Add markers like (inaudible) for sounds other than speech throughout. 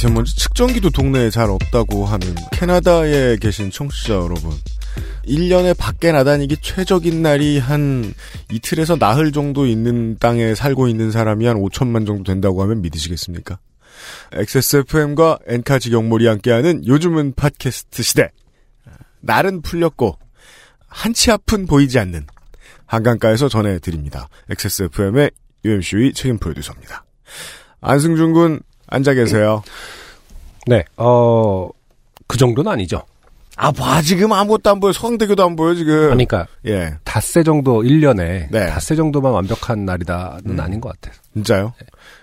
미세먼지 측정기도 동네에 잘 없다고 하는 캐나다에 계신 청취자 여러분. 1년에 밖에 나다니기 최적인 날이 한 이틀에서 나흘 정도 있는 땅에 살고 있는 사람이 한 5천만 정도 된다고 하면 믿으시겠습니까? XSFM과 엔카 직영몰이 함께하는 요즘은 팟캐스트 시대. 날은 풀렸고 한치 앞은 보이지 않는 한강가에서 전해드립니다. XSFM의 UMC의 책임 프로듀서입니다. 안승준 군 앉아 계세요. 네, 어, 그 정도는 아니죠. 아, 봐, 지금 아무것도 안 보여. 서강대교도 안 보여, 지금. 그러니까, 예. 닷새 정도, 1년에, 네. 닷새 정도만 완벽한 날이다는 음. 아닌 것 같아요. 진짜요?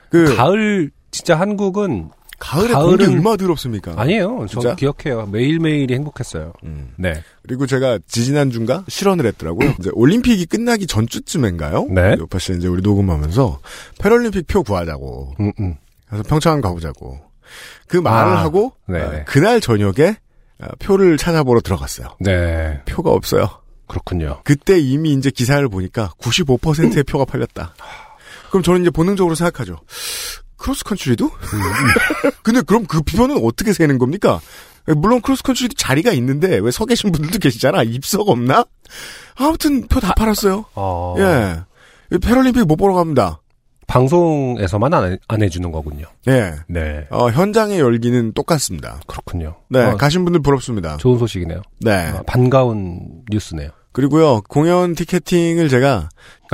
그, 가을, 진짜 한국은, 가을에 가을은- 얼마나 더럽습니까? 아니에요. 저 진짜? 기억해요. 매일매일이 행복했어요. 음. 네. 그리고 제가 지지난주인가 실언을 했더라고요. (clears throat) 이제 올림픽이 끝나기 전주쯤인가요? 네. 요파 씨 이제 우리 녹음하면서 패럴림픽 표 구하자고. 음, 음. 그래서 평창 가보자고. 그 말을 아, 하고 네, 어, 네. 그날 저녁에 어, 표를 찾아보러 들어갔어요. 네. 표가 없어요. 그렇군요. 그때 이미 이제 기사를 보니까 95%의 (clears throat) 표가 팔렸다. 그럼 저는 이제 본능적으로 생각하죠. 크로스컨트리도? (laughs) 근데 그럼 그 표는 어떻게 세는 겁니까? 물론 크로스컨트리도 자리가 있는데 왜 서 계신 분들도 계시잖아. 입석 없나? 아무튼 표 다 팔았어요. 어, 예. 이 패럴림픽 못 보러 갑니다. 방송에서만 안, 해- 안 해주는 거군요. 예. 네. 어, 현장의 열기는 똑같습니다. 그렇군요. 네. 어, 가신 분들 부럽습니다. 좋은 소식이네요. 네. 어, 반가운 뉴스네요. 그리고요, 공연 티켓팅을 제가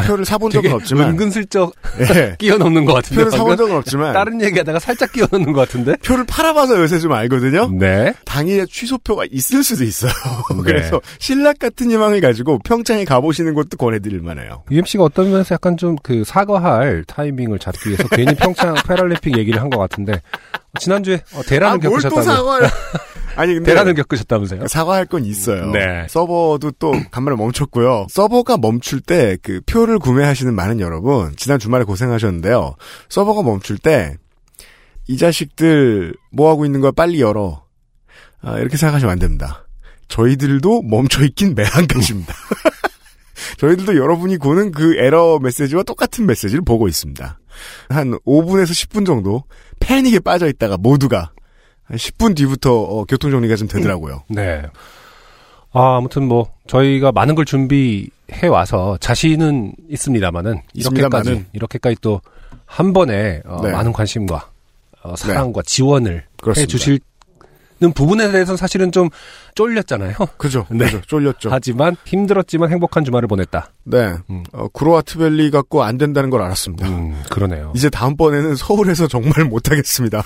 표를 사본 적은 없지만, 은근슬쩍 예. (laughs) 끼워 넣는 것 같은데. 표를 사본? 적은 없지만, 다른 얘기하다가 살짝 끼워 넣는 것 같은데. 표를 팔아봐서 요새 좀 알거든요. 네. 당일에 취소표가 있을 수도 있어요. (laughs) 네. 그래서 신락 같은 희망을 가지고 평창에 가보시는 것도 권해드릴 만해요. UMC가 어떤 면에서 약간 좀 그 사과할 타이밍을 잡기 위해서 괜히 평창 패럴림픽 얘기를 한 것 같은데 지난주에 어, 대란을 아, 겪으셨다고 사과를. (laughs) 아니, 근데. 대란을 겪으셨다면서요? 사과할 건 있어요. 네. 서버도 또 (clears throat) 간만에 멈췄고요. 서버가 멈출 때 그 표를 구매하시는 많은 여러분 지난 주말에 고생하셨는데요. 서버가 멈출 때 이 자식들 뭐 하고 있는 거야 빨리 열어. 아, 이렇게 생각하시면 안 됩니다. 저희들도 멈춰 있긴 매한가지입니다. (laughs) 저희들도 여러분이 고는 그 에러 메시지와 똑같은 메시지를 보고 있습니다. 한 5분에서 10분 정도 패닉에 빠져 있다가 모두가 한 10분 뒤부터 어, 교통 정리가 좀 되더라고요. 네. 아, 아무튼 뭐 저희가 많은 걸 준비해 와서 자신은 있습니다만은 이렇게까지. 이렇게까지 또 한 번에 어, 네. 많은 관심과 어, 사랑과 지원을 그렇습니다. 해 주시는 부분에 대해서는 사실은 좀 쫄렸잖아요. 그죠. (laughs) 네. 그죠. 쫄렸죠. 하지만 힘들었지만 행복한 주말을 보냈다. 네. 음. 어, 구로아트밸리 갖고 안 된다는 걸 알았습니다. 음, 그러네요. 이제 다음번에는 서울에서 정말 (laughs) 못하겠습니다.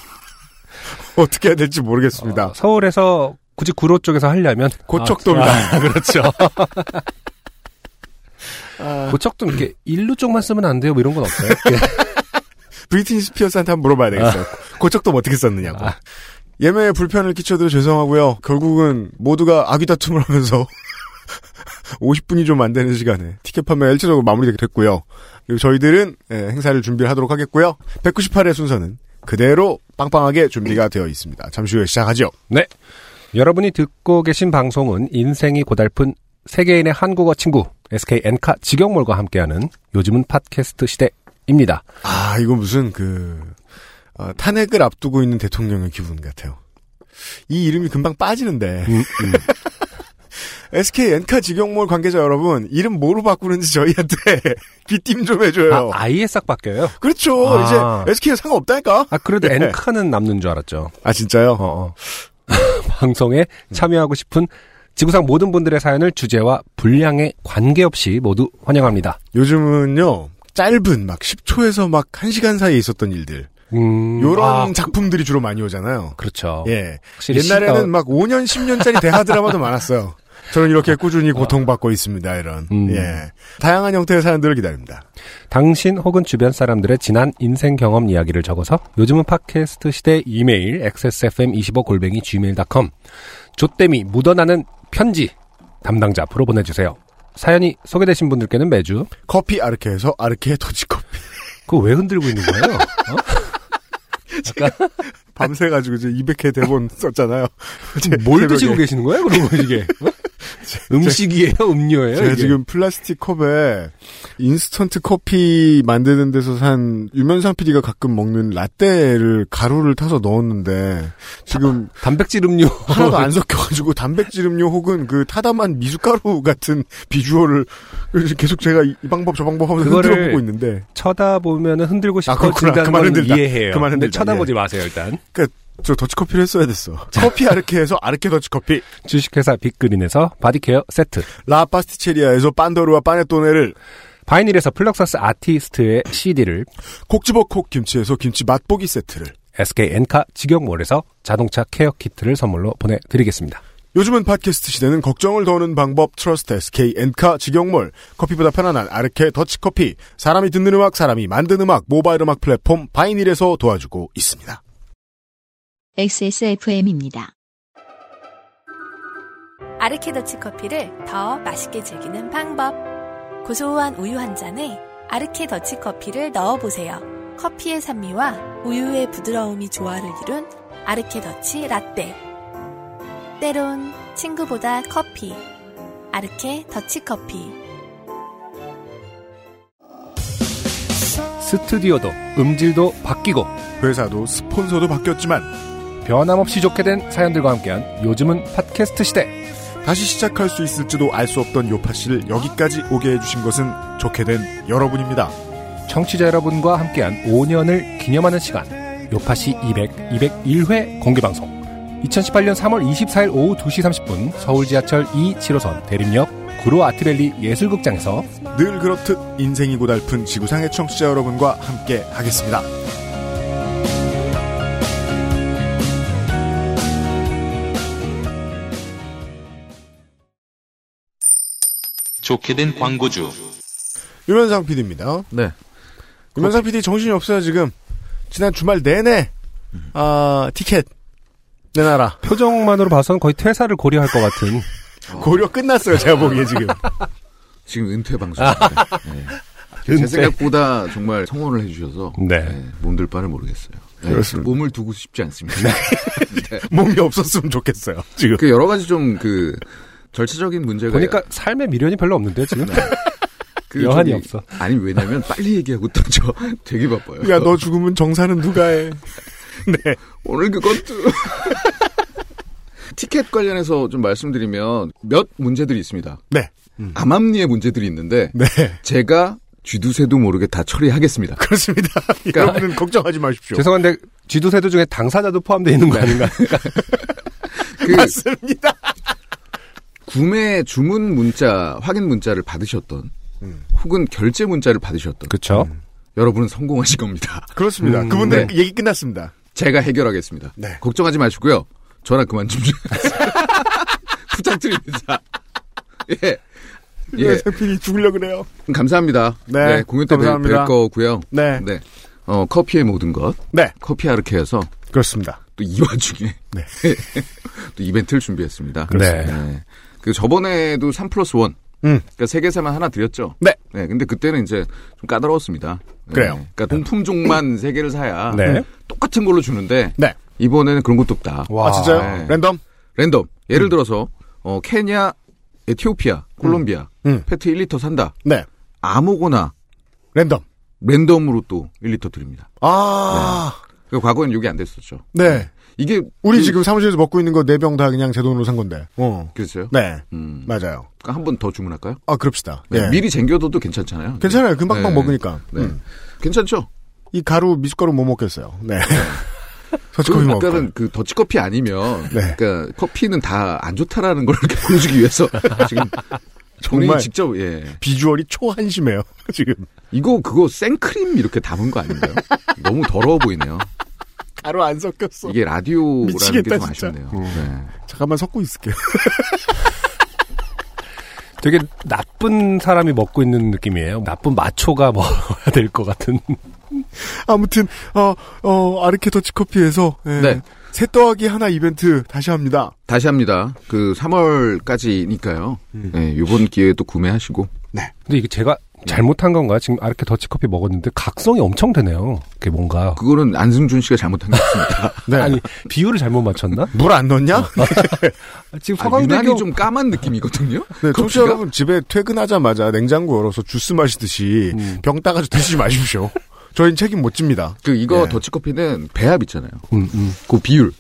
(laughs) 어떻게 해야 될지 모르겠습니다. 어, 서울에서 굳이 구로 쪽에서 하려면 고척도입니다. 아, 그렇죠. (laughs) 아, 고척도 이렇게 일루 쪽만 쓰면 안 돼요. 뭐 이런 건 없어요. (laughs) 예. 브리트니 스피어스한테 한번 물어봐야 되겠어요. 고척도 어떻게 썼느냐고. 아. 예매에 불편을 끼쳐도 죄송하고요. 결국은 모두가 아귀 다툼을 하면서 50분이 좀 안 되는 시간에 티켓 판매가 일차적으로 마무리되게 됐고요. 그리고 저희들은 예, 행사를 준비하도록 하겠고요. 198회 순서는 그대로 빵빵하게 준비가 되어 있습니다. 잠시 후에 시작하죠. 네. 여러분이 듣고 계신 방송은 인생이 고달픈 세계인의 한국어 친구 SK 엔카 직영몰과 함께하는 요즘은 팟캐스트 시대입니다. 아, 이거 무슨 그 어, 탄핵을 앞두고 있는 대통령의 기분 같아요. 이 이름이 금방 빠지는데 음, (laughs) SK 엔카 직영몰 관계자 여러분 이름 뭐로 바꾸는지 저희한테 (laughs) 귀띔 좀 해줘요. 아, 아예 싹 바뀌어요. 그렇죠. 아. 이제 SK가 상관없다니까. 아 그래도 네. 엔카는 남는 줄 알았죠. 아 진짜요? 어, 어. (laughs) 방송에 참여하고 싶은 지구상 모든 분들의 사연을 주제와 분량에 관계없이 모두 환영합니다. 요즘은요 짧은 막 10초에서 막 1시간 사이에 있었던 일들 음, 요런 아, 작품들이 주로 많이 오잖아요. 그렇죠. 예. 옛날에는 시- 막 5년 10년짜리 대하 드라마도 많았어요. (laughs) 저는 이렇게 꾸준히 고통받고 있습니다. 이런 음. 예 다양한 형태의 사연들을 기다립니다. 당신 혹은 주변 사람들의 지난 인생 경험 이야기를 적어서 요즘은 팟캐스트 시대 이메일 xsfm25골뱅이 gmail.com 조땜이 묻어나는 편지 담당자 앞으로 보내주세요. 사연이 소개되신 분들께는 매주 커피 아르케에서 아르케 더치커피 그거 왜 흔들고 있는 거예요? 어? (laughs) 밤새 가지고 이제 200회 대본 썼잖아요. 뭘 (laughs) 새벽에. 드시고 계시는 거예요? 그러면 이게 어? (laughs) 음식이에요, 음료예요? 제가 이게? 지금 플라스틱 컵에 인스턴트 커피 만드는 데서 산 유면상 PD가 가끔 먹는 라떼를 가루를 타서 넣었는데 지금 단백질 음료 하나도 (laughs) 안 섞여가지고 단백질 음료 혹은 그 타다 만 미숫가루 같은 비주얼을 계속 제가 이 방법 저 방법 하면서 흔들어 보고 있는데 쳐다보면은 흔들고 아. 싶어진다는 그만 건 흔들다. 이해해요. 그만 흔들다. 쳐다보지 마세요 일단. 저 더치커피를 했어야 됐어. 커피 아르케에서 아르케 더치커피. 주식회사 빅그린에서 body care 세트, 라파스티체리아에서 pandoro와 panettone를. 바이닐에서 플럭서스 아티스트의 CD를, 콕 집어 콕 김치에서 김치 맛보기 세트를. SK 엔카 직영몰에서 자동차 케어 키트를 선물로 보내드리겠습니다. 요즘은 팟캐스트 시대는 걱정을 더는 방법 트러스트 SK 엔카 직영몰. 커피보다 편안한 아르케 더치커피. 사람이 듣는 음악 사람이 만든 음악 모바일 음악 플랫폼 바이닐에서 도와주고 있습니다. XSFM입니다. 아르케더치 커피를 더 맛있게 즐기는 방법. 고소한 우유 한 잔에 아르케 더치 커피를 넣어보세요. 커피의 산미와 우유의 부드러움이 조화를 이룬 아르케 더치 라떼. 때론 친구보다 커피. 아르케 더치 커피. 스튜디오도 음질도 바뀌고 회사도 스폰서도 바뀌었지만 변함없이 좋게 된 사연들과 함께한 요즘은 팟캐스트 시대. 다시 시작할 수 있을지도 알 수 없던 요파 씨를 여기까지 오게 해주신 것은 좋게 된 여러분입니다. 청취자 여러분과 함께한 5년을 기념하는 시간. 요파시 200, 201회 공개방송. 2018년 3월 24일 오후 2시 30분 서울 지하철 2, 7호선 대림역 구로 아트밸리 예술극장에서 늘 그렇듯 인생이 고달픈 지구상의 청취자 여러분과 함께 하겠습니다. 좋게 된 광고주. 유면상 PD입니다. 네. 유면상 PD 정신이 없어요 지금. 지난 주말 내내 아 티켓 내놔라. 표정만으로 봐서는 거의 퇴사를 고려할 것 같은 (laughs) 고려 끝났어요 제가 보기에 지금. (laughs) 지금 은퇴 방송입니다. 네. 제. 생각보다 정말 성원을 해주셔서 네. 네, 몸둘 바를 모르겠어요. 네, 그렇습니다. 몸을 두고 싶지 않습니다. 네. (laughs) 몸이 없었으면 좋겠어요 지금. 그 여러 가지 좀 그 절차적인 문제가 보니까 삶에 미련이 별로 없는데 지금 (laughs) (laughs) 그 여한이 저기- 없어. 아니 왜냐면 빨리 얘기하고 또저 (laughs) 되게 바빠요. 야 너 죽으면 정사는 누가 해? 네. 오늘 그것도 티켓 관련해서 좀 말씀드리면 몇 문제들이 있습니다. 네. 암암리의 문제들이 있는데 네. 제가 쥐두새도 모르게 다 처리하겠습니다. 그렇습니다. 여러분은 걱정하지 마십시오. 죄송한데 쥐두새도 중에 당사자도 포함되어 있는 거 아닌가? 그 맞습니다. 구매 주문 문자, 확인 문자를 받으셨던, 음. 혹은 결제 문자를 받으셨던, 그렇죠. 여러분은 성공하실 겁니다. 그렇습니다. 음, 그분들 네. 얘기 끝났습니다. 제가 해결하겠습니다. 네. 걱정하지 마시고요. 전화 그만 좀 (laughs) 부탁드립니다. (laughs) 예. 예. PD 죽으려 그래요. 감사합니다. 네, 공연 때뵐 감사합니다. 거고요. 네. 네. 어, 커피의 모든 것. 네. 커피 아르케에서 그렇습니다. 또 이 와중에 네. (laughs) 또 이벤트를 준비했습니다. 그렇습니다. 네. 그 저번에도 3 플러스 1. 음. 그러니까 세계사만 하나 드렸죠. 네. 네. 근데 그때는 이제 좀 까다로웠습니다. 네. 그래요. 그러니까 동품종만 세 개를 사야 네. 똑같은 걸로 주는데 네. 이번에는 그런 것도 없다. 와. 아 진짜요? 네. 랜덤? 랜덤. 예를 음. 들어서 어, 케냐, 에티오피아, 콜롬비아 음. 페트 1리터 산다. 네. 아무거나 랜덤. 랜덤으로 또 1리터 드립니다. 아. 그 과거에는 이게 안 됐었죠. 네. 이게 우리 그- 지금 사무실에서 먹고 있는 거 네 병 다 그냥 제 돈으로 산 건데. 어. 그랬어요. 네. 음. 맞아요. 한번 더 주문할까요? 아, 그럽시다. 네, 네. 미리 쟁겨둬도 괜찮잖아요. 괜찮아요. 금방금방 네. 먹으니까. 네. 음. 괜찮죠? 이 가루, 미숫가루 못 먹겠어요. 네. (laughs) 서치커피 그 아까는 그 더치커피 아니면 네. 그러니까 커피는 다 안 좋다라는 걸 이렇게 (laughs) 보여주기 위해서 지금 정말. 직접 예 비주얼이 초한심해요. (laughs) 지금. 이거 그거 생크림 이렇게 담은 거 아닌가요? 너무 더러워 보이네요. 가루 안 섞였어. 이게 라디오라는 게 미치겠다, 좀 진짜. 아쉽네요. 음. 네. 잠깐만 섞고 있을게요. (laughs) 되게 나쁜 사람이 먹고 있는 느낌이에요. 나쁜 마초가 (laughs) 먹어야 될 것 같은. 아무튼 어, 어 아르케 더치커피에서 예, 네. 새 더하기 하나 이벤트 다시 합니다. 다시 합니다. 그 3월까지니까요. 음. 네, 이번 기회에 또 구매하시고. 근데 이게 제가 잘못한 건가요? 지금 아르케 더치커피 먹었는데 각성이 엄청 되네요. 그게 뭔가. 그거는 안승준 씨가 잘못한 게 있습니다. (laughs) 네. 아니, 비율을 잘못 맞췄나? (laughs) 물 안 넣냐? (laughs) 지금 아, 서강대교 유난히 좀 까만 느낌이거든요. 네, 청취자? 여러분 집에 퇴근하자마자 냉장고 열어서 주스 마시듯이 음. 병 따가지고 드시지 마십시오. 저희는 책임 못 집니다. 그 이거 예. 더치커피는 배합 있잖아요. 음, 음. 그 비율.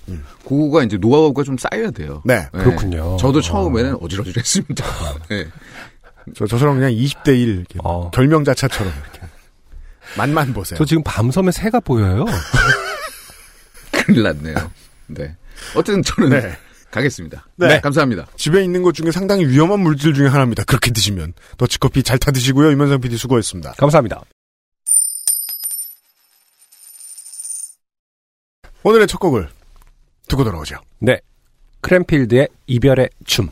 그거가 이제 노하우가 좀 쌓여야 돼요. 네. 네. 그렇군요. 저도 처음에는 어질어질했습니다. 네. 저, 저처럼 그냥 20대 1 이렇게 어. 결명자차처럼 이렇게. 맛만 보세요. 저 지금 밤섬에 새가 보여요. (laughs) 큰일 났네요. 네. 어쨌든 저는 네. 가겠습니다. 네. 감사합니다. 집에 있는 것 중에 상당히 위험한 물질 중에 하나입니다. 그렇게 드시면. 더치커피 잘 타드시고요. 이면상 PD 수고했습니다. 감사합니다. 오늘의 첫 곡을 듣고 돌아오죠. 네. 크랜필드의 이별의 춤.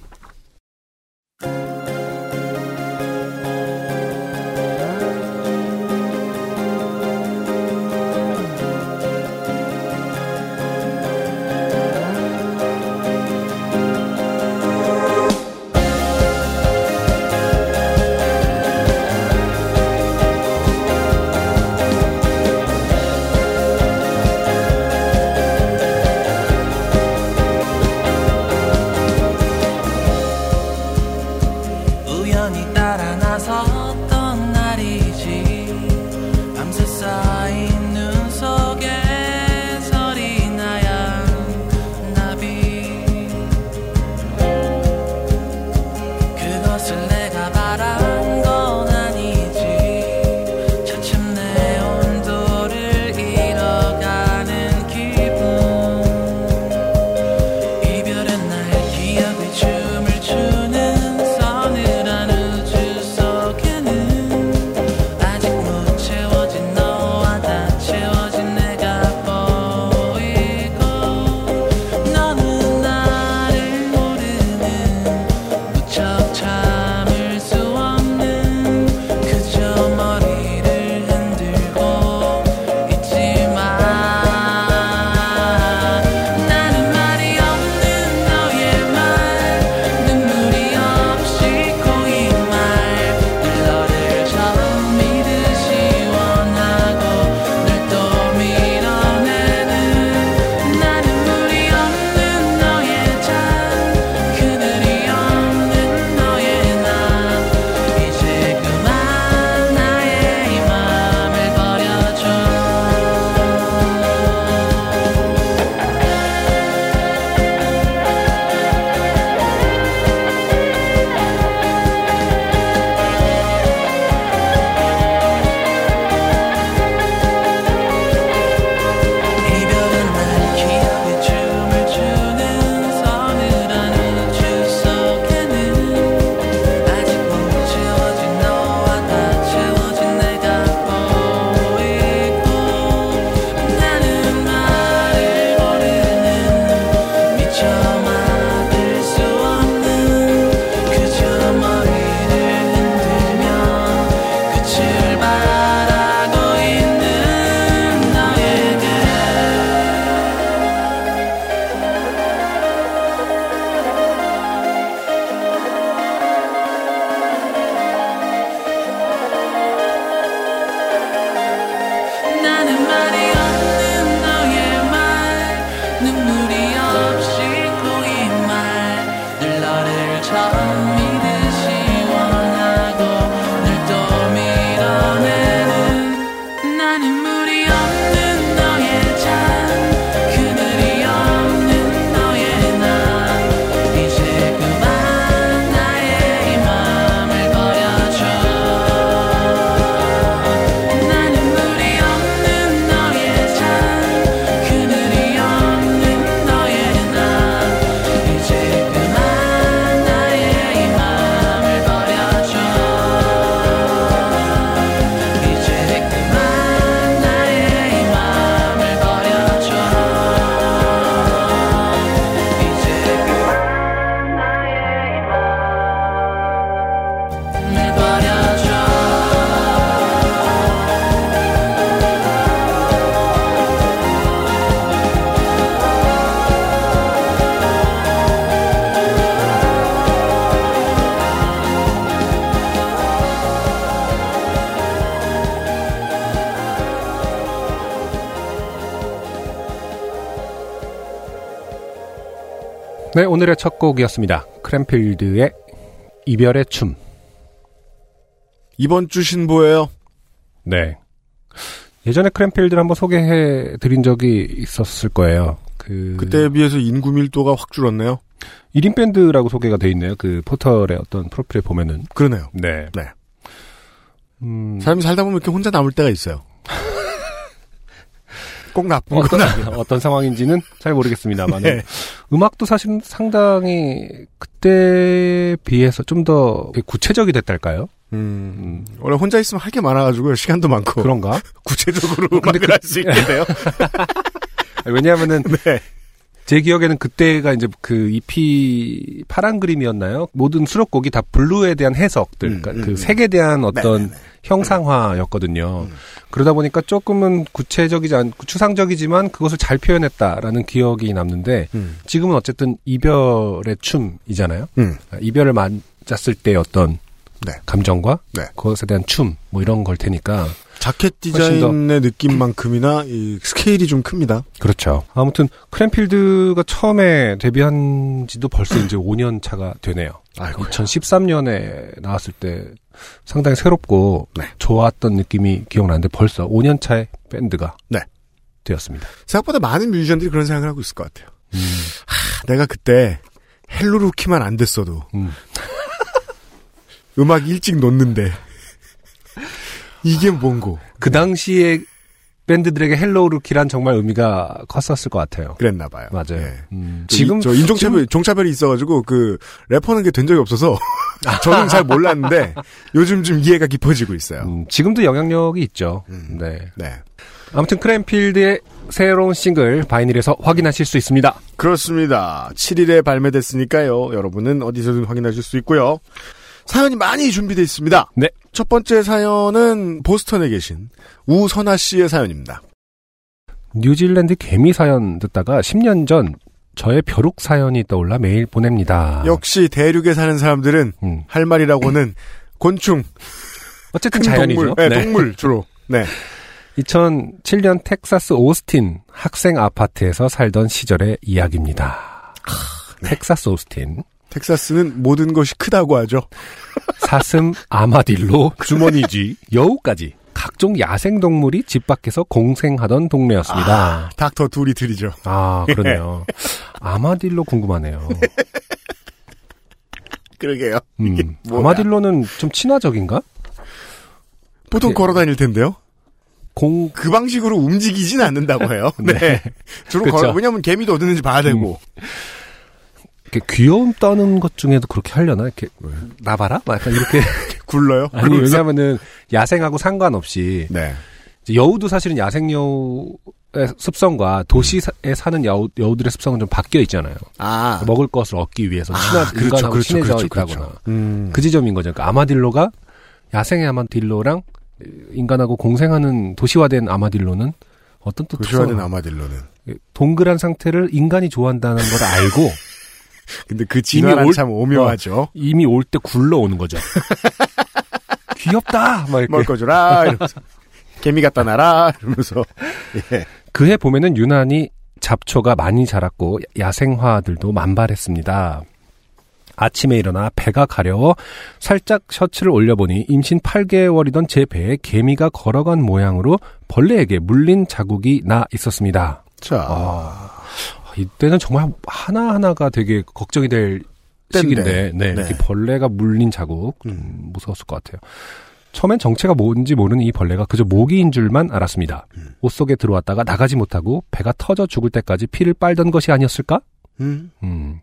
네, 오늘의 첫 곡이었습니다. 크램필드의 이별의 춤. 이번 주 신보예요. 네. 예전에 크램필드를 한번 소개해 드린 적이 있었을 거예요. 그 그때에 비해서 인구 밀도가 확 줄었네요. 1인 밴드라고 소개가 돼 있네요. 그 포털의 어떤 프로필에 보면은. 그러네요. 네. 네. 음, 삶이 살다 보면 이렇게 혼자 남을 때가 있어요. 꼭 나쁜 어떤. 어떤 상황인지는 잘 모르겠습니다만 네. 음악도 사실은 상당히 그때에 비해서 좀 더 구체적이 됐달까요? 음, 원래 혼자 있으면 할 게 많아가지고 시간도 많고 그런가? (laughs) 구체적으로 음악을 할수 있게 돼요. (laughs) 왜냐하면은 (laughs) 네. 제 기억에는 그때가 이제 그 EP 파란 그림이었나요? 모든 수록곡이 다 블루에 대한 해석들, 음, 그러니까 음, 그 색에 대한 어떤 네네네. 형상화였거든요. 음. 그러다 보니까 조금은 구체적이지 않고 추상적이지만 그것을 잘 표현했다라는 기억이 남는데 음. 지금은 어쨌든 이별의 춤이잖아요. 음. 이별을 맞았을 때 어떤 네. 감정과 네. 그것에 대한 춤 뭐 이런 걸 테니까 자켓 디자인의 느낌만큼이나 이 스케일이 좀 큽니다. 그렇죠. 아무튼 크랜필드가 처음에 데뷔한 지도 벌써 이제 5년 차가 되네요. 아이고. 2013년에 나왔을 때 상당히 새롭고 네. 좋았던 느낌이 기억나는데 벌써 5년 차의 밴드가 네. 되었습니다. 생각보다 많은 뮤지션들이 그런 생각을 하고 있을 것 같아요. 음, 하, 내가 그때 헬로루키만 안 됐어도 음. 음악 일찍 놨는데 이게 뭔고 그 당시에 밴드들에게 헬로우루키란 정말 의미가 컸었을 것 같아요. 그랬나 봐요. 맞아요. 예. 음, 지금 지금 저 인종차별 종차별이 있어가지고 그 래퍼는 게 된 적이 없어서 (laughs) 저는 잘 몰랐는데 요즘 좀 이해가 깊어지고 있어요. 음, 지금도 영향력이 있죠. 음. 네. 네. 아무튼 크랜필드의 새로운 싱글 바이닐에서 확인하실 수 있습니다. 그렇습니다. 7일에 발매됐으니까요. 여러분은 어디서든 확인하실 수 있고요. 사연이 많이 준비되어 있습니다. 네. 첫 번째 사연은 보스턴에 계신 우선아 씨의 사연입니다. 뉴질랜드 개미 사연 듣다가 10년 전 저의 벼룩 사연이 떠올라 메일 보냅니다. 역시 대륙에 사는 사람들은 음. 할 말이라고는 (clears throat) 곤충, 어쨌든 큰 자연이죠. 동물, 네, 네. 동물 주로. 네. 2007년 텍사스 오스틴 학생 아파트에서 살던 시절의 이야기입니다. 네. 텍사스 오스틴. 텍사스는 모든 것이 크다고 하죠. 사슴, 아마딜로, 주머니쥐, 여우까지 각종 야생 동물이 집 밖에서 공생하던 동네였습니다. 닥터 둘이 들이죠. 아, 그러네요. 아마딜로 궁금하네요. 그러게요. 음? 아마딜로는 좀 친화적인가? 보통 그- 걸어 다닐 텐데요. 공, 그 방식으로 움직이진 않는다고 해요. (laughs) 네. 주로 그쵸. 걸어, 왜냐면 개미도 어디는지 봐야 되고. 이렇게 귀여움 떠는 것 중에도 그렇게 하려나? 이렇게, 나봐라? 막 약간 이렇게. (laughs) 굴러요. 아니. 왜냐면은 야생하고 상관없이 네. 여우도 사실은 야생 여우의 습성과 도시에 사는 여우, 여우들의 습성은 좀 바뀌어 있잖아요. 아. 먹을 것을 얻기 위해서 아, 친화, 그렇죠, 인간하고 그렇죠, 친해져 그렇죠, 있다거나. 그렇죠. 음. 그 지점인 거죠. 그러니까 아마딜로가 야생의 아마딜로랑 인간하고 공생하는 도시화된 아마딜로는 어떤 또 도시화된 아마딜로는. 동그란 상태를 인간이 좋아한다는 걸 알고 (laughs) 근데 그 진화란 참 오묘하죠. 이미 올 때 굴러오는 거죠. (laughs) 귀엽다! 막 이렇게. 먹을 거 줘라. 이러면서. 개미 갖다 놔라. 이러면서. (laughs) 예. 그해 봄에는 유난히 잡초가 많이 자랐고 야생화들도 만발했습니다. 아침에 일어나 배가 가려워 살짝 셔츠를 올려보니 임신 8개월이던 제 배에 개미가 걸어간 모양으로 벌레에게 물린 자국이 나 있었습니다. 자. 아, 이때는 정말 하나하나가 되게 걱정이 될 때인데. 시기인데, 네, 네. 이렇게 벌레가 물린 자국, 좀 음. 무서웠을 것 같아요. 처음엔 정체가 뭔지 모르는 이 벌레가 그저 모기인 줄만 알았습니다. 음. 옷 속에 들어왔다가 나가지 못하고 배가 터져 죽을 때까지 피를 빨던 것이 아니었을까? 음. 음.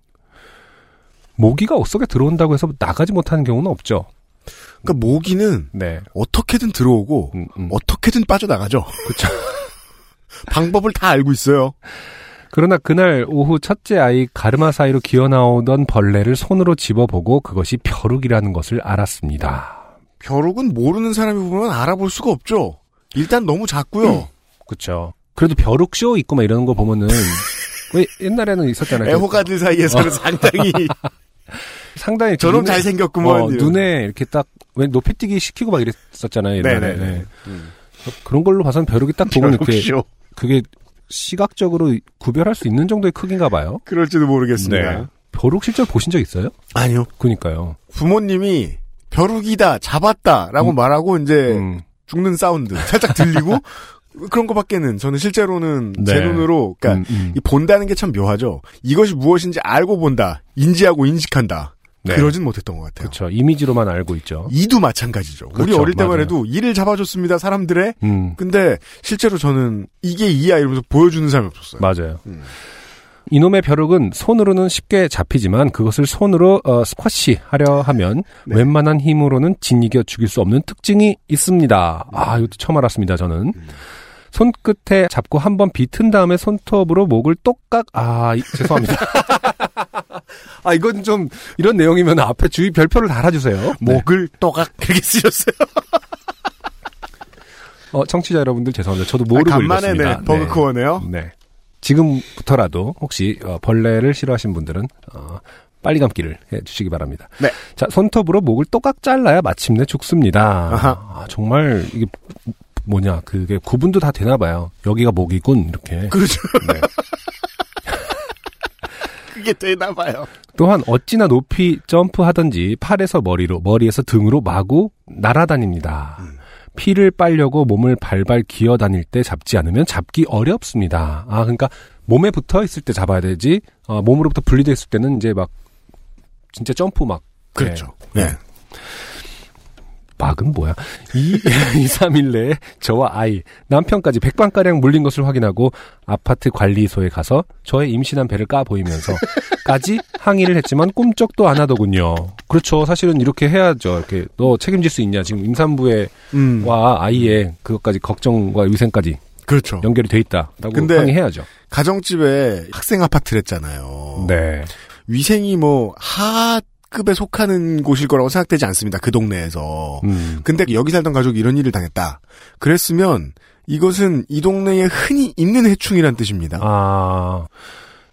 모기가 옷 속에 들어온다고 해서 나가지 못하는 경우는 없죠. 그러니까 모기는 네. 어떻게든 들어오고 음, 음. 어떻게든 빠져나가죠. 그쵸. (laughs) 방법을 다 알고 있어요. 그러나 그날 오후 첫째 아이 가르마 사이로 기어나오던 벌레를 손으로 집어보고 그것이 벼룩이라는 것을 알았습니다. 벼룩은 모르는 사람이 보면 알아볼 수가 없죠. 일단 너무 작고요. 그쵸. 그래도 벼룩 쇼 있고 막 이러는 거 보면은 (laughs) 왜 옛날에는 있었잖아요. 애호가들 사이에서는 상당히 (laughs) 상당히 저놈 눈에- 잘생겼구먼. 어. 눈에 이렇게 딱 왜 높이뛰기 시키고 막 이랬었잖아요. 옛날에. 네네네. 네. 음. 그런 걸로 봐서는 벼룩이 딱 보면 이렇게. 그게 시각적으로 구별할 수 있는 정도의 크기인가 봐요. 그럴지도 모르겠습니다. 네. 벼룩 실제로 보신 적 있어요? 아니요. 그니까요. 부모님이 벼룩이다, 잡았다라고 말하고 이제 음. 죽는 사운드 살짝 들리고 (laughs) 그런 거밖에는 저는 실제로는 제 네. 눈으로 그러니까 음, 음. 이 본다는 게 참 묘하죠. 이것이 무엇인지 알고 본다, 인지하고 인식한다. 네. 그러진 못했던 것 같아요. 그렇죠. 이미지로만 알고 있죠. 이도 마찬가지죠. 우리 그렇죠, 어릴 때만. 해도 이를 잡아줬습니다, 사람들의. 음, 근데 실제로 저는 이게 이야 이러면서 보여주는 사람이 없었어요. 맞아요. 음. 이놈의 벼룩은 손으로는 쉽게 잡히지만 그것을 손으로 어, 스쿼시 하려 하면 네. 웬만한 힘으로는 진이겨 죽일 수 없는 특징이 있습니다. 아, 이것도 처음 알았습니다, 저는. 음. 손끝에 잡고 한번 비튼 다음에 손톱으로 목을 똑깍, 아, 이- 죄송합니다. (laughs) 아, 이건 좀, 이런 내용이면 앞에 주의 별표를 달아주세요. 네. 목을 또각 그렇게 쓰셨어요. (laughs) 어, 청취자 여러분들 죄송합니다. 저도 모르고 아, 간만에 읽었습니다. 네, 버그코어네요. 네. 지금부터라도 혹시 어, 벌레를 싫어하시는 분들은 어, 빨리 감기를 해주시기 바랍니다. 네. 자 손톱으로 목을 또깍 잘라야 마침내 죽습니다. 아하. 아, 정말 이게 뭐냐 그게 구분도 다 되나 봐요. 여기가 목이군 이렇게. 그렇죠. 네. (laughs) 그게 되나 봐요. 또한 어찌나 높이 점프하든지 팔에서 머리로 머리에서 등으로 마구 날아다닙니다. 음. 피를 빨려고 몸을 발발 기어 다닐 때 잡지 않으면 잡기 어렵습니다. 아 그러니까 몸에 붙어 있을 때 잡아야 되지 어, 몸으로부터 분리돼 있을 때는 이제 막 진짜 점프 막 그렇죠. 네. 네. 막은 뭐야? 2, 2, 3일 내에 저와 아이, 남편까지 백방가량 물린 것을 확인하고 아파트 관리소에 가서 저의 임신한 배를 까 보이면서까지 (laughs) 항의를 했지만 꿈쩍도 안 하더군요. 그렇죠. 사실은 이렇게 해야죠. 이렇게 너 책임질 수 있냐? 지금 임산부의 음. 와 아이의 그것까지 걱정과 위생까지 그렇죠. 연결이 돼 있다라고 근데 항의해야죠. 가정집에 학생 아파트랬잖아요. 네. 위생이 뭐 하 급에 속하는 곳일 거라고 생각되지 않습니다. 그 동네에서. 음. 근데 여기 살던 가족이 이런 일을 당했다. 그랬으면 이것은 이 동네에 흔히 있는 해충이란 뜻입니다. 아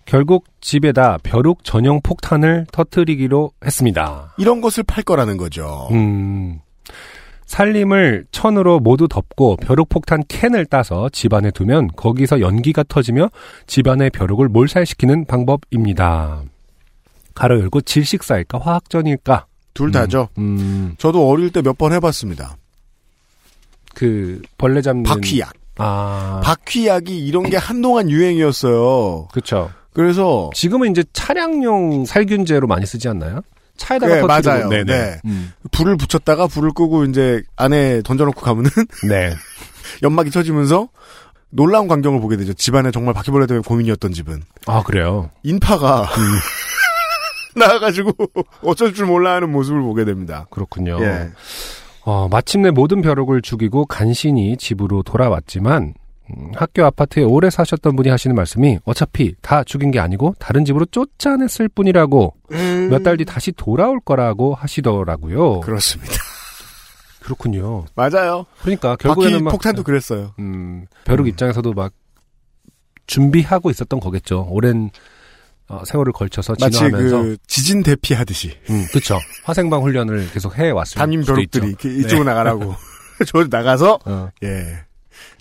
결국 집에다 벼룩 전용 폭탄을 터뜨리기로 했습니다. 이런 것을 팔 거라는 거죠. 음. 살림을 천으로 모두 덮고 벼룩폭탄 캔을 따서 집안에 두면 거기서 연기가 터지며 집안의 벼룩을 몰살시키는 방법입니다. 가로 열고 질식사일까 화학전일까? 둘 다죠. 음, 저도 어릴 때 몇 번 해봤습니다. 그 벌레 잡는 바퀴약. 아, 바퀴약이 이런 게 한동안 유행이었어요. 그렇죠. 그래서 지금은 이제 차량용 살균제로 많이 쓰지 않나요? 차에다가 네, 맞아요. 네네. 네. 음. 불을 붙였다가 불을 끄고 이제 안에 던져놓고 가면은 (laughs) 네. 연막이 쳐지면서 놀라운 광경을 보게 되죠. 집안에 정말 바퀴벌레 때문에 고민이었던 집은 아 그래요. 인파가 (laughs) (laughs) 나와가지고 어쩔 줄 몰라 하는 모습을 보게 됩니다. 그렇군요. 예. 어, 마침내 모든 벼룩을 죽이고 간신히 집으로 돌아왔지만 음, 학교 아파트에 오래 사셨던 분이 하시는 말씀이 어차피 다 죽인 게 아니고 다른 집으로 쫓아냈을 뿐이라고 몇달 뒤 다시 돌아올 거라고 하시더라고요. 그렇습니다. 그렇군요. 맞아요. 그러니까 결국에는 막 폭탄도 그랬어요. 음, 벼룩 입장에서도 막 준비하고 있었던 거겠죠. 오랜 어, 세월을 걸쳐서 마치 진화하면서 그 지진 대피하듯이 음, 그렇죠. 화생방 훈련을 계속 해 왔을 담임. 벼룩들이 이렇게 이쪽으로 나가라고 (laughs) (laughs) 저 나가서 어. 예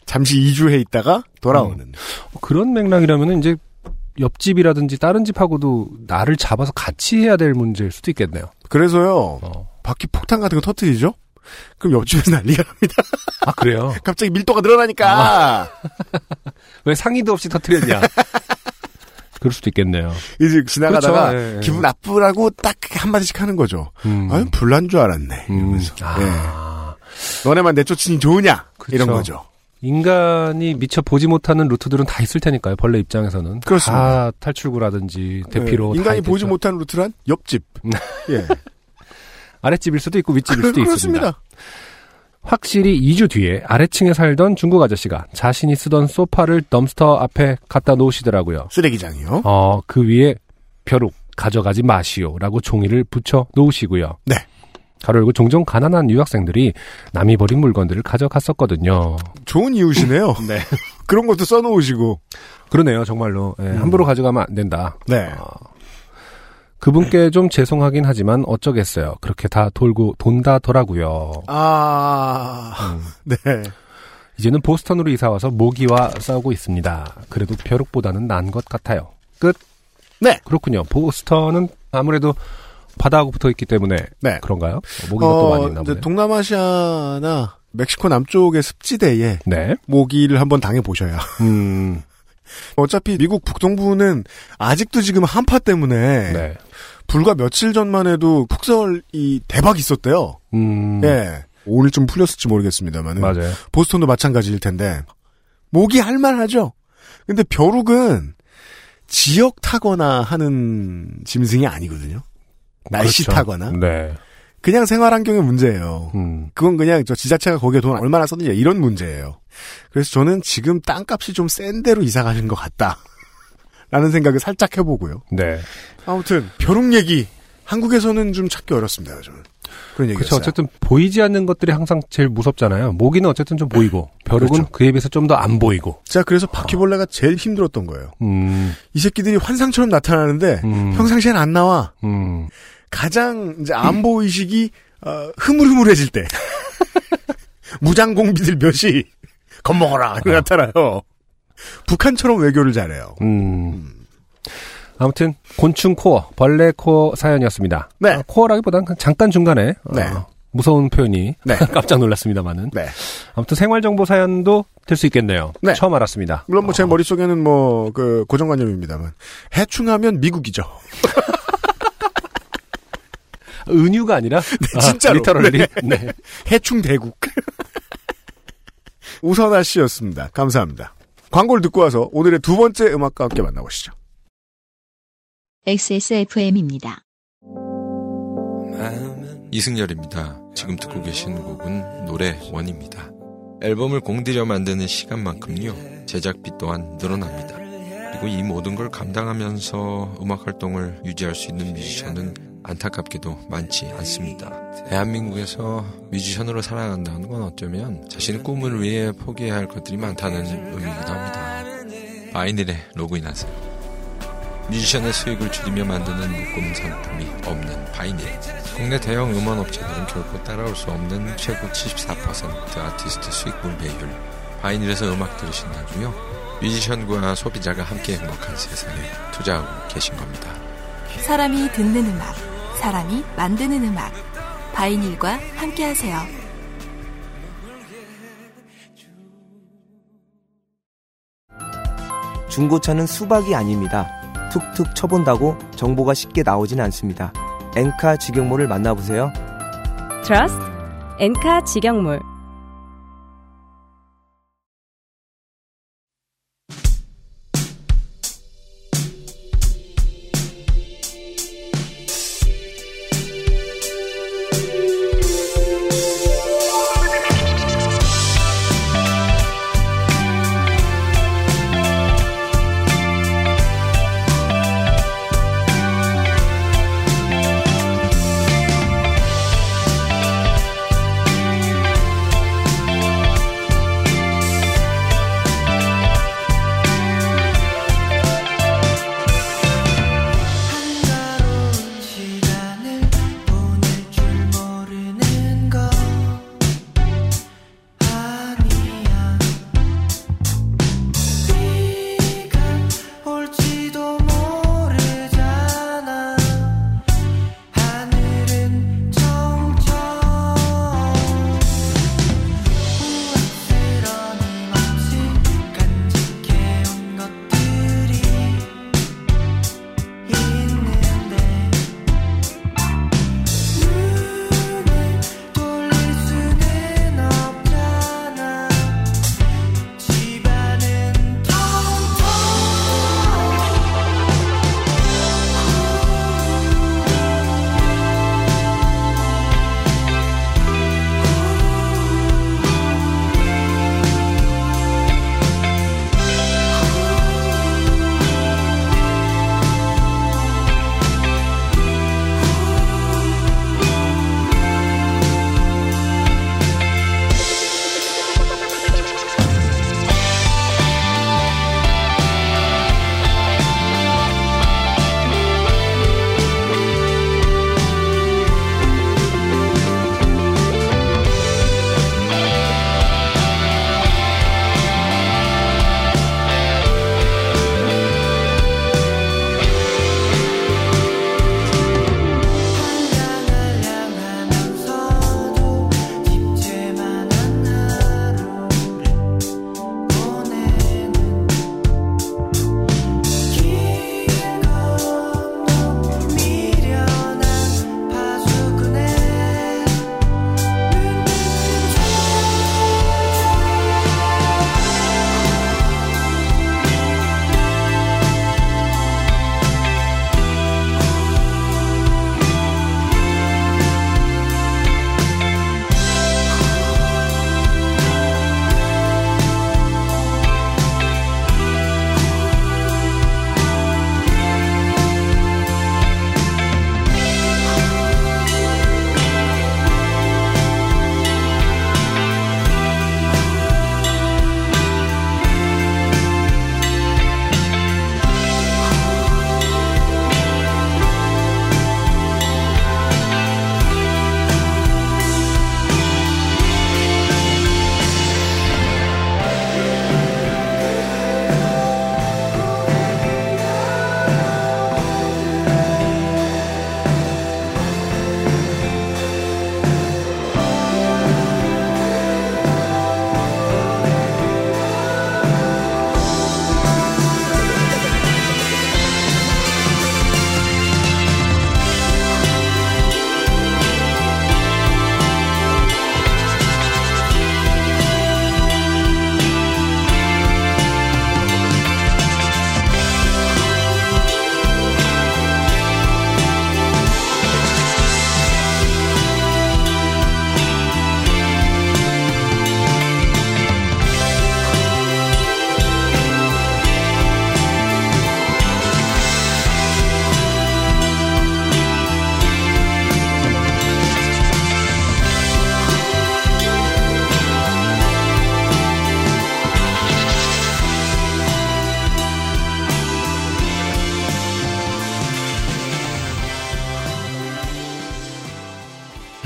잠시 이주해 있다가 돌아오는 어, 그런 맥락이라면 이제 옆집이라든지 다른 집하고도 나를 잡아서 같이 해야 될 문제일 수도 있겠네요. 그래서요 어. 바퀴 폭탄 같은 거 터트리죠? 그럼 옆집에서 난리가 납니다. (laughs) 아 그래요? 갑자기 밀도가 늘어나니까 왜 상의도 없이 터뜨렸냐? 그럴 수도 있겠네요. 이제 지나가다가 그렇죠. 예, 예. 기분 나쁘라고 딱 한마디씩 하는 거죠. 음. 아유 불난 줄 알았네. 음. 이러면서 아. 예. 너네만 내쫓으니 좋으냐 그쵸. 이런 거죠. 인간이 미처 보지 못하는 루트들은 다 있을 테니까요. 벌레 입장에서는 그렇습니다. 다 탈출구라든지 대피로 예, 다 인간이 보지. 못하는 루트란 옆집. (laughs) 예. 아랫집일 수도 있고 윗집일 수도 있습니다. 그렇습니다. 확실히 2주 뒤에 아래층에 살던 중국 아저씨가 자신이 쓰던 소파를 덤스터 앞에 갖다 놓으시더라고요. 쓰레기장이요. 어, 그 위에 벼룩 가져가지 마시오라고 종이를 붙여 놓으시고요. 네. 가로 열고 종종 가난한 유학생들이 남이 버린 물건들을 가져갔었거든요. 좋은 이웃이네요. (laughs) 네. 그런 것도 써놓으시고. 그러네요, 정말로. 예, 함부로 가져가면 안 된다. 네. 어, 그분께 좀 죄송하긴 하지만 어쩌겠어요. 그렇게 다 돌고 돈다더라고요. 아, 음. 네. 이제는 보스턴으로 이사 와서 모기와 싸우고 있습니다. 그래도 벼룩보다는 나은 것 같아요. 끝. 네. 그렇군요. 보스턴은 아무래도 바다하고 붙어 있기 때문에 네. 그런가요? 모기가 또 많이 있나 보네. 동남아시아나 멕시코 남쪽의 습지대에 네. 모기를 한번 당해 보셔야. 음. 어차피 미국 북동부는 아직도 지금 한파 때문에 네. 불과 며칠 전만 해도 폭설이 대박 있었대요. 음. 예. 오늘 좀 풀렸을지 모르겠습니다만 맞아요. 보스턴도 마찬가지일 텐데 모기 할만하죠. 근데 벼룩은 지역 타거나 하는 짐승이 아니거든요. 날씨 그렇죠. 타거나 네. 그냥 생활 환경의 문제예요. 음. 그건 그냥 저 지자체가 거기에 돈 얼마나 썼느냐 이런 문제예요. 그래서 저는 지금 땅값이 좀 센 데로 이사 가신 것 같다. 라는 생각을 살짝 해보고요. 네. 아무튼 벼룩 얘기 한국에서는 좀 찾기 어렵습니다. 저는 그런 그렇죠. 얘기였어요. 어쨌든 보이지 않는 것들이 항상 제일 무섭잖아요. 모기는 어쨌든 좀 보이고 벼룩은 그렇죠. 그에 비해서 좀 더 안 보이고. 자 그래서 바퀴벌레가 제일 힘들었던 거예요. 음. 이 새끼들이 환상처럼 나타나는데 음. 평상시엔 안 나와. 음. 가장 이제 안보 의식이 어, 흐물흐물해질 때 (laughs) 무장공비들 몇이 겁먹어라 이렇게 나타나요. 북한처럼 외교를 잘해요. 음. 아무튼 곤충 코어, 벌레 코어 사연이었습니다. 네. 아, 코어라기보단 그냥 잠깐 중간에 어, 네. 무서운 표현이 네. (laughs) 깜짝 놀랐습니다만은. 네. 아무튼 생활 정보 사연도 될 수 있겠네요. 네. 처음 알았습니다. 물론 뭐제 어, 머릿속에는 뭐 그 고정관념입니다만 해충하면 미국이죠. (laughs) 은유가 아니라 아, 진짜로. 리터럴리. 네. 네. 해충 대국. 우선아 씨였습니다. 감사합니다. 광고를 듣고 와서 오늘의 두 번째 음악과 함께 만나보시죠. XSFM입니다. 이승열입니다. 지금 듣고 계신 곡은 노래 원입니다. 앨범을 공들여 만드는 시간만큼요, 제작비 또한 늘어납니다. 그리고 이 모든 걸 감당하면서 음악 활동을 유지할 수 있는 뮤지션은 안타깝게도 많지 않습니다. 대한민국에서 뮤지션으로 살아간다는 건 어쩌면 자신의 꿈을 위해 포기해야 할 것들이 많다는 의미이기도 합니다. 바이닐에 로그인하세요. 뮤지션의 수익을 줄이며 만드는 묶음 상품이 없는 바이닐. 국내 대형 음원 업체들은 결코 따라올 수 없는 최고 74% 아티스트 수익 분배율. 바이닐에서 음악 들으신다고요? 뮤지션과 소비자가 함께 행복한 세상에 투자하고 계신 겁니다. 사람이 듣는 음악, 사람이 만드는 음악. 바이닐과 함께하세요. 중고차는 수박이 아닙니다. 툭툭 쳐본다고 정보가 쉽게 나오진 않습니다. 엔카 직영몰을 만나보세요. 트러스트 엔카 직영몰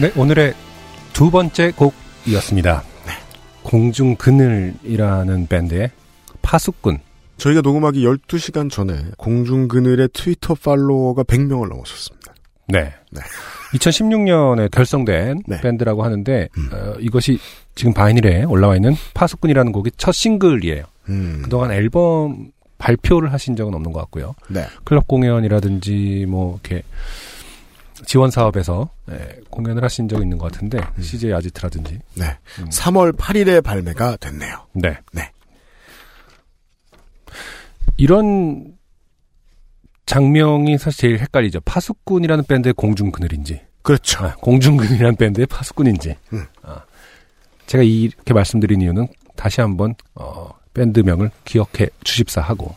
네, 오늘의 두 번째 곡이었습니다. 공중 그늘이라는 밴드의 파수꾼. 저희가 녹음하기 12시간 전에 공중 그늘의 트위터 팔로워가 100명을 넘었었습니다. 네. 네. 2016년에 결성된 네. 밴드라고 하는데 음. 어, 이것이 지금 바이닐에 올라와 있는 파수꾼이라는 곡이 첫 싱글이에요. 음. 그동안 앨범 발표를 하신 적은 없는 것 같고요. 네. 클럽 공연이라든지 뭐 이렇게 지원 사업에서 예, 공연을 하신 적이 있는 것 같은데 CJ 아지트라든지 네. 음. 3월 8일에 발매가 됐네요. 네. 네. 이런 장명이 사실 제일 헷갈리죠. 파수꾼이라는 밴드의 공중 그늘인지, 그렇죠. 아, 공중 그늘이라는 밴드의 파수꾼인지. 음. 아, 제가 이렇게 말씀드린 이유는 다시 한번 어, 밴드명을 기억해 주십사 하고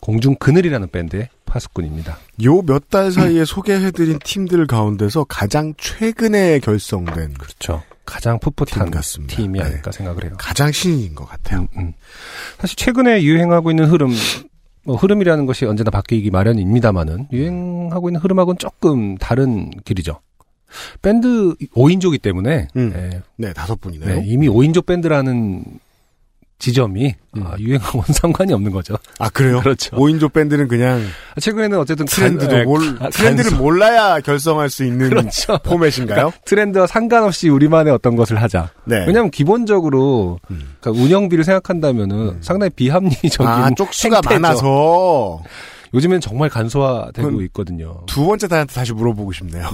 공중 그늘이라는 밴드의 파수꾼입니다. 요 몇 달 사이에 (clears throat) 소개해드린 팀들 가운데서 가장 최근에 결성된 그렇죠. 가장 풋풋한 팀 같습니다. 팀이 네. 아닐까 생각을 해요. 가장 신인인 것 같아요. 음, 음. 사실 최근에 유행하고 있는 흐름, 뭐 흐름이라는 것이 언제나 바뀌기 마련입니다만은 유행하고 있는 흐름하고는 조금 다른 길이죠. 밴드 5인조기 때문에 음. 예, 네, 다섯 분이네요. 네, 이미 5인조 밴드라는 지점이 음. 아, 유행하고는 (laughs) 상관이 없는 거죠. 아, 그래요? (laughs) 그렇죠. 5인조 밴드는 그냥 최근에는 어쨌든 트렌드도 간- 예, 몰, 가- 트렌드를 간소- 몰라야 결성할 수 있는 (laughs) 그렇죠. 포맷인가요? 그러니까 트렌드와 상관없이 우리만의 어떤 것을 하자. 네. 왜냐하면 기본적으로 음. 그러니까 운영비를 생각한다면은 상당히 비합리적인 아, 쪽수가 행태죠. 많아서 요즘엔 정말 간소화되고 있거든요. 두 번째 달한테 다시 물어보고 싶네요.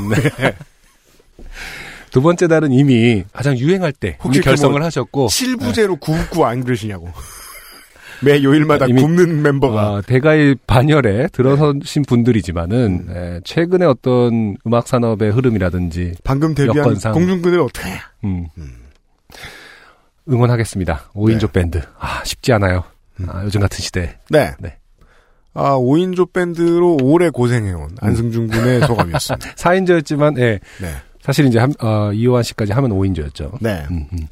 두 번째 달은 이미 가장 유행할 때 혹시 결성을 그뭐 하셨고 칠부제로 굽고 안 그러시냐고. (laughs) 매 요일마다 굽는 멤버가. 어, 대가의 반열에 들어서신 분들이지만은 에, 최근에 어떤 음악 산업의 흐름이라든지 방금 데뷔한. 공중근을 어떻게 해? 음. 응원하겠습니다. 5인조 네. 밴드. 아, 쉽지 않아요. 아, 요즘 같은 시대에. 네. 네. 아, 5인조 밴드로 오래 고생해온 안승준 군의 소감이었습니다. (laughs) 4인조였지만, 예. 네. 사실 이제 한, 어, 이호환 씨까지 하면 5인조였죠. 네. 음, 음.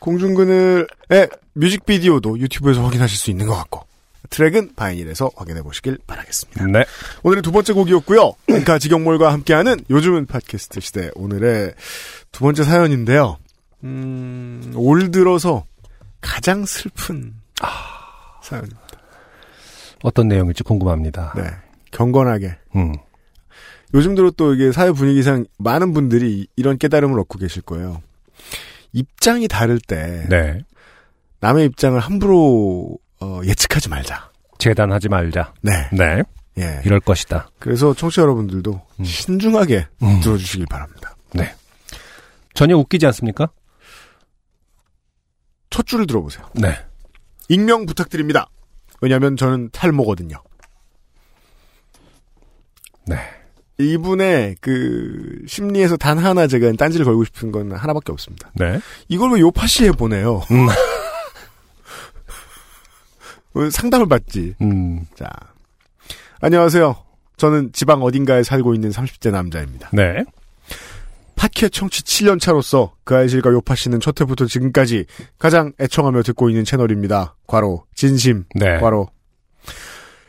공중근을의 뮤직비디오도 유튜브에서 확인하실 수 있는 것 같고, 트랙은 바이닐에서 확인해 보시길 바라겠습니다. 네. 오늘의 두 번째 곡이었고요. 앵카 직영몰과 함께하는 요즘은 팟캐스트 시대 오늘의 두 번째 사연인데요. 음, 올 들어서 가장 슬픈 사연입니다. 어떤 내용일지 궁금합니다. 네. 경건하게. 음. 요즘 들어 또 이게 사회 분위기상 많은 분들이 이런 깨달음을 얻고 계실 거예요. 입장이 다를 때 네. 남의 입장을 함부로 어, 예측하지 말자. 재단하지 말자. 네. 네. 예. 이럴 것이다. 그래서 청취자 여러분들도 음. 신중하게 음. 들어주시길 바랍니다. 네. 전혀 웃기지 않습니까? 첫 줄을 들어보세요. 네. 익명 부탁드립니다. 왜냐하면 저는 탈모거든요. 네. 이분의 그 심리에서 단 하나 제가 딴지를 걸고 싶은 건 하나밖에 없습니다. 네. 이걸 왜 요파시에 보내요? 음. (laughs) 왜 상담을 받지. 음. 자, 안녕하세요. 저는 지방 어딘가에 살고 있는 30대 남자입니다. 네. 팟캐 청취 7년 차로서 그 아이실과 요파 씨는 첫 해부터 지금까지 가장 애청하며 듣고 있는 채널입니다. 과로 진심 네. 과로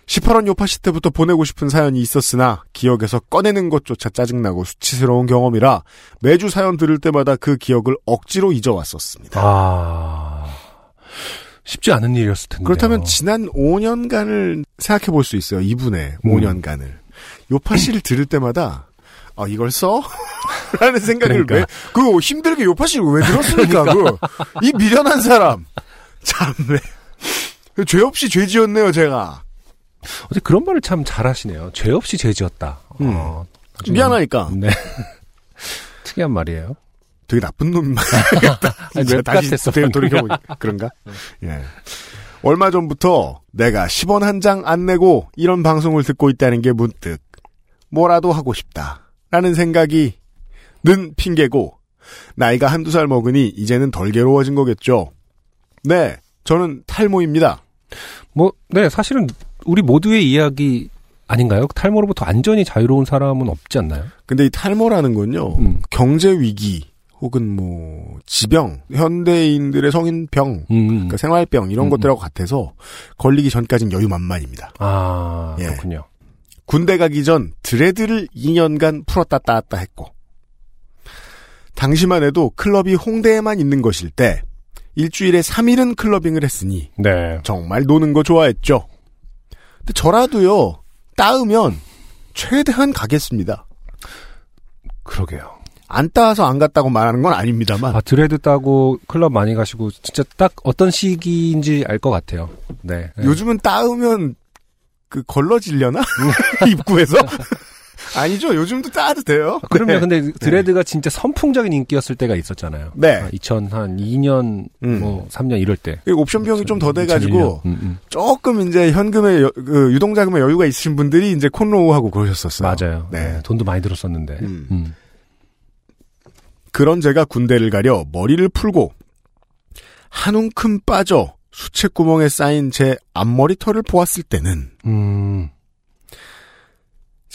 18원 요파시 때부터 보내고 싶은 사연이 있었으나 기억에서 꺼내는 것조차 짜증나고 수치스러운 경험이라 매주 사연 들을 때마다 그 기억을 억지로 잊어왔었습니다. 아. 쉽지 않은 일이었을 텐데. 그렇다면 지난 5년간을 생각해 볼 수 있어요. 이분의 음. 5년간을. 요파씨를 들을 때마다 아 이걸 써? (laughs) 라는 생각을 그러니까. 왜, 그 힘들게 요파씨를 왜 들었습니까? 그, 이 미련한 사람. 참네. 죄 없이 죄 지었네요, 제가. 어제 그런 말을 참 잘하시네요. 죄 없이 죄 지었다. 음. 어, 미안하니까. 네. (laughs) 특이한 말이에요. 되게 나쁜 놈인 말. (laughs) 아니, 진짜 웹 다시. 돌이켜보니 그런가? (laughs) 예. 얼마 전부터 내가 10원 한 장 안 내고 이런 방송을 듣고 있다는 게 문득 뭐라도 하고 싶다. 라는 생각이 는 핑계고 나이가 한두 살 먹으니 이제는 덜 괴로워진 거겠죠. 네. 저는 탈모입니다. 뭐, 네, 사실은 우리 모두의 이야기 아닌가요? 탈모로부터 완전히 자유로운 사람은 없지 않나요? 근데 이 탈모라는 건요. 음. 경제 위기 혹은 뭐 지병, 현대인들의 성인병, 음. 그러니까 생활병 이런 음, 것들하고 같아서 걸리기 전까지는 여유만만입니다. 아, 예. 그렇군요. 군대 가기 전 드레드를 2년간 풀었다 따았다 했고 당시만 해도 클럽이 홍대에만 있는 것일 때 일주일에 3일은 클러빙을 했으니 네. 정말 노는 거 좋아했죠. 근데 저라도요. 따으면 최대한 가겠습니다. 그러게요. 안 따서 안 갔다고 말하는 건 아닙니다만 아, 드레드 따고 클럽 많이 가시고 진짜 딱 어떤 시기인지 알 것 같아요. 네. 네. 요즘은 따으면 그 걸러질려나 (laughs) 입구에서 아니죠. 요즘도 따도 돼요. 아, 그럼요. 네. 근데 드레드가 진짜 선풍적인 인기였을 때가 있었잖아요. 네. 아, 2002년 음. 뭐 3년 이럴 때. 그 옵션 비용이 좀 더 돼가지고 2001년. 음, 음. 조금 이제 현금에 여- 그 유동자금에 여유가 있으신 분들이 이제 콘로우하고 그러셨었어요. 맞아요. 네. 네, 돈도 많이 들었었는데. 음. 음. 그런 제가 군대를 가려 머리를 풀고 한 움큼 빠져 수채구멍에 쌓인 제 앞머리털을 보았을 때는 음.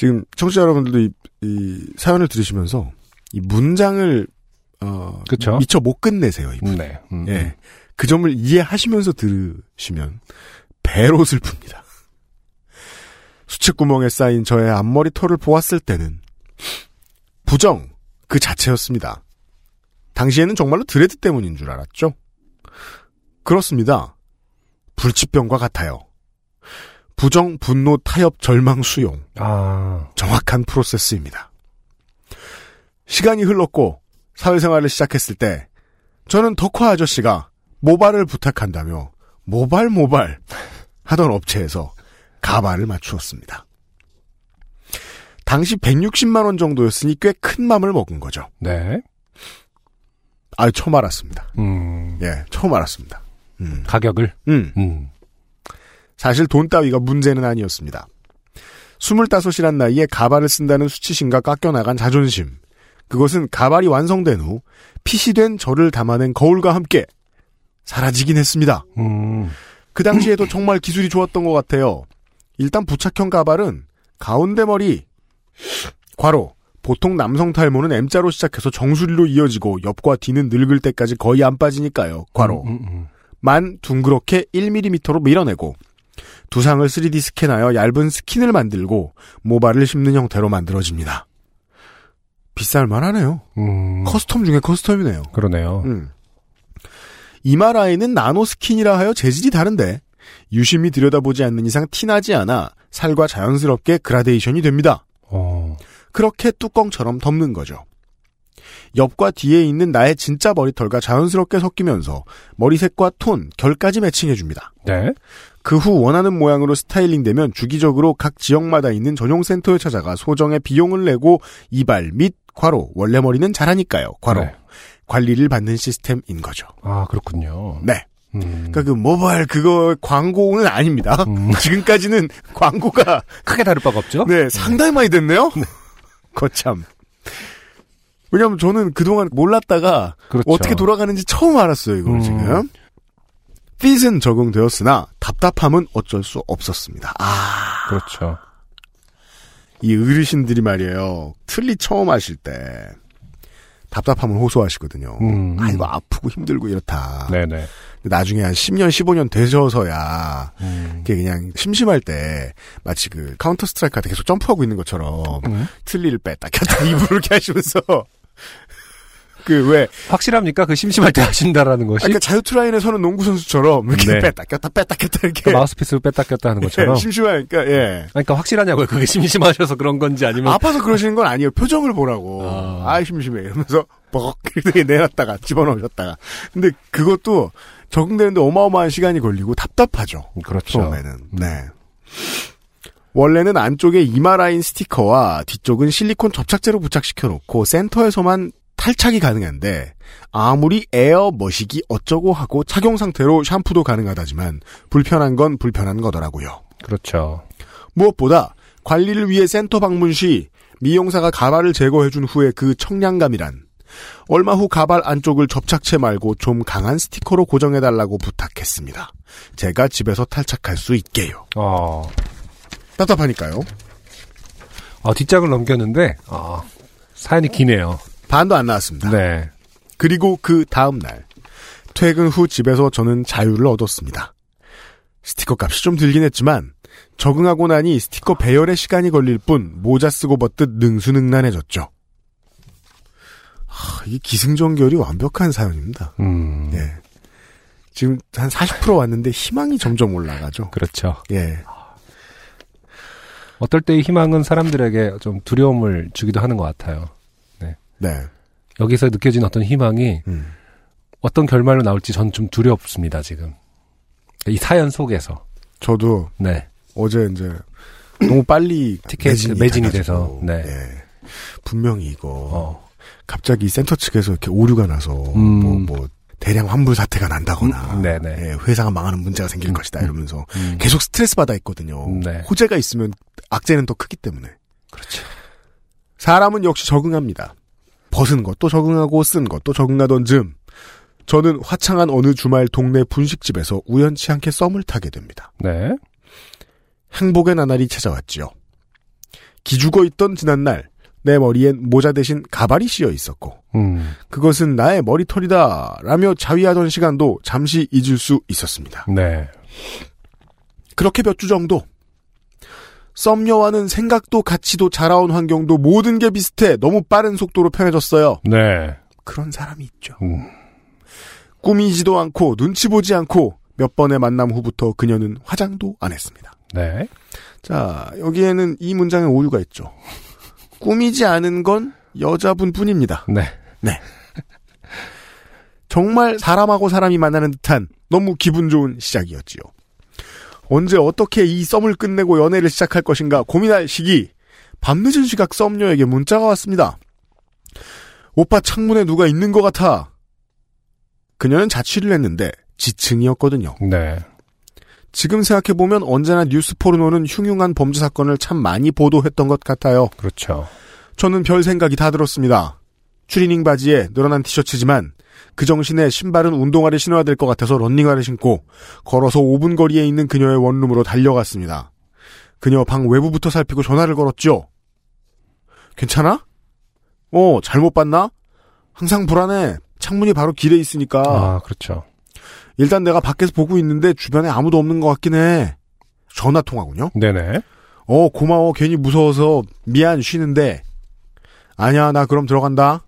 지금 청취자 여러분들도 이, 이 사연을 들으시면서 이 문장을 어 그쵸. 미처 못 끝내세요. 이분. 네. 음. 예. 그 점을 이해하시면서 들으시면 배로 슬픕니다. 수채구멍에 쌓인 저의 앞머리 털을 보았을 때는 부정 그 자체였습니다. 당시에는 정말로 드레드 때문인 줄 알았죠. 그렇습니다. 불치병과 같아요. 부정, 분노, 타협, 절망, 수용. 아. 정확한 프로세스입니다. 시간이 흘렀고 사회생활을 시작했을 때 저는 덕화 아저씨가 모발을 부탁한다며 모발 모발 하던 업체에서 가발을 맞추었습니다. 당시 160만 원 정도였으니 꽤 큰 맘을 먹은 거죠. 네. 아, 처음 알았습니다. 음. 예, 처음 알았습니다. 음. 가격을. 음. 음. 사실 돈 따위가 문제는 아니었습니다. 25이란 나이에 가발을 쓴다는 수치심과 깎여나간 자존심. 그것은 가발이 완성된 후 핏이 된 저를 담아낸 거울과 함께 사라지긴 했습니다. 음. 그 당시에도 정말 기술이 좋았던 것 같아요. 일단 부착형 가발은 가운데 머리, 괄호, 보통 남성 탈모는 M자로 시작해서 정수리로 이어지고 옆과 뒤는 늙을 때까지 거의 안 빠지니까요. 괄호. 음, 음, 만 둥그렇게 1mm로 밀어내고 두상을 3D 스캔하여 얇은 스킨을 만들고 모발을 심는 형태로 만들어집니다. 비쌀 만 하네요. 음. custom 중에 custom이네요. 그러네요. 음. 이마 라인은 나노 스킨이라 하여 재질이 다른데 유심히 들여다보지 않는 이상 티나지 않아 살과 자연스럽게 그라데이션이 됩니다. 어. 그렇게 뚜껑처럼 덮는 거죠. 옆과 뒤에 있는 나의 진짜 머리털과 자연스럽게 섞이면서 머리색과 톤, 결까지 매칭해줍니다. 네. 그 후 원하는 모양으로 스타일링되면 주기적으로 각 지역마다 있는 전용 센터에 찾아가 소정의 비용을 내고 이발 및 괄호 원래 머리는 자라니까요. 괄호 네. 관리를 받는 시스템인 거죠. 아, 그렇군요. 네. 음. 그러니까 그 모바일 그거 광고는 아닙니다. 음. (laughs) 지금까지는 광고가 크게 다를 바가 없죠? 네 상당히 많이 됐네요. (laughs) 거참. 왜냐하면 저는 그동안 몰랐다가 그렇죠. 어떻게 돌아가는지 처음 알았어요. 이걸 음. 지금. 핏은 적응되었으나 답답함은 어쩔 수 없었습니다. 아, 그렇죠. 이 어르신들이 말이에요. 틀리 처음 하실 때 답답함을 호소하시거든요. 음, 아 음. 이거 아프고 힘들고 이렇다. 네네. 나중에 한 10년, 15년 되셔서야 음. 그게 그냥 심심할 때 마치 그 카운터 스트라이크 할때 계속 점프하고 있는 것처럼 음. 틀니를 뺐다 꼈다 (laughs) 입으로 이렇게 하시면서 그 왜 확실합니까? 그 심심할 때 하신다라는 것이? 그러니까 자유투라인에 서는 농구 선수처럼 이렇게 네. 뺐다 꼈다 뺐다 꼈다 이렇게 그 마우스피스를 뺐다 꼈다 하는 것처럼? 예, 심심하니까 예 그러니까 확실하냐고요? 그게 심심하셔서 그런 건지 아니면 아파서 그러시는 건 아니에요 표정을 보라고 아. 아, 심심해 이러면서 뻑 이렇게 내놨다가 집어넣으셨다가 근데 그것도 적응되는데 어마어마한 시간이 걸리고 답답하죠 그렇죠. 처음에는 네 원래는 안쪽에 이마 라인 스티커와 뒤쪽은 실리콘 접착제로 부착시켜 놓고 센터에서만 탈착이 가능한데 아무리 에어 머시기 어쩌고 하고 착용 상태로 샴푸도 가능하다지만 불편한 건 불편한 거더라고요. 그렇죠. 무엇보다 관리를 위해 센터 방문 시 미용사가 가발을 제거해준 후에 그 청량감이란 얼마 후 가발 안쪽을 접착체 말고 좀 강한 스티커로 고정해달라고 부탁했습니다. 제가 집에서 탈착할 수 있게요. 어, 답답하니까요. 어, 뒷장을 넘겼는데, 어, 사연이 기네요. 반도 안 나왔습니다. 네. 그리고 그 다음 날 퇴근 후 집에서 저는 자유를 얻었습니다. 스티커 값이 좀 들긴 했지만 적응하고 나니 스티커 배열에 시간이 걸릴 뿐 모자 쓰고 벗듯 능수능란해졌죠. 아, 하, 이게 기승전결이 완벽한 사연입니다. 음. 예. 지금 한 40% 왔는데 희망이 점점 올라가죠. 그렇죠. 예. 어떨 때 희망은 사람들에게 좀 두려움을 주기도 하는 것 같아요. 네. 네. 여기서 느껴진 어떤 희망이 음. 어떤 결말로 나올지 전 좀 두렵습니다, 지금. 이 사연 속에서. 저도 네. 어제 이제 너무 빨리 티켓 매진이 돼서, 돼가지고, 네. 예. 분명히 이거 어. 갑자기 센터 측에서 이렇게 오류가 나서 음. 뭐, 뭐 대량 환불 사태가 난다거나 음, 네네. 예, 회사가 망하는 문제가 생길 음, 것이다 음. 이러면서 음. 계속 스트레스 받아 있거든요. 네. 호재가 있으면 악재는 더 크기 때문에. 그렇죠. 사람은 역시 적응합니다. 벗은 것도 적응하고 쓴 것도 적응하던 즈음 저는 화창한 어느 주말 동네 분식집에서 우연치 않게 썸을 타게 됩니다. 네. 행복의 나날이 찾아왔지요. 기죽어 있던 지난날 내 머리엔 모자 대신 가발이 씌어 있었고 음. 그것은 나의 머리털이다 라며 자위하던 시간도 잠시 잊을 수 있었습니다. 네. 그렇게 몇 주 정도 썸녀와는 생각도 가치도 자라온 환경도 모든 게 비슷해 너무 빠른 속도로 편해졌어요. 네. 그런 사람이 있죠. 음. 꾸미지도 않고 눈치 보지 않고 몇 번의 만남 후부터 그녀는 화장도 안 했습니다. 네. 자, 여기에는 이 문장에 오류가 있죠. 꾸미지 않은 건 여자분 뿐입니다. 네. 네. 정말 사람하고 사람이 만나는 듯한 너무 기분 좋은 시작이었지요. 언제 어떻게 이 썸을 끝내고 연애를 시작할 것인가 고민할 시기 밤늦은 시각 썸녀에게 문자가 왔습니다. 오빠 창문에 누가 있는 것 같아. 그녀는 자취를 했는데 지층이었거든요. 네. 지금 생각해보면 언제나 뉴스 포르노는 흉흉한 범죄 사건을 참 많이 보도했던 것 같아요. 그렇죠. 저는 별 생각이 다 들었습니다. 추리닝 바지에 늘어난 티셔츠지만 그 정신에 신발은 운동화를 신어야 될 것 같아서 런닝화를 신고 걸어서 5분 거리에 있는 그녀의 원룸으로 달려갔습니다. 그녀 방 외부부터 살피고 전화를 걸었죠. 괜찮아? 어, 잘못 봤나? 항상 불안해. 창문이 바로 길에 있으니까. 아, 그렇죠. 일단 내가 밖에서 보고 있는데 주변에 아무도 없는 것 같긴 해. 전화 통화군요. 네네. 어, 고마워. 괜히 무서워서 미안 쉬는데. 아니야, 나 그럼 들어간다.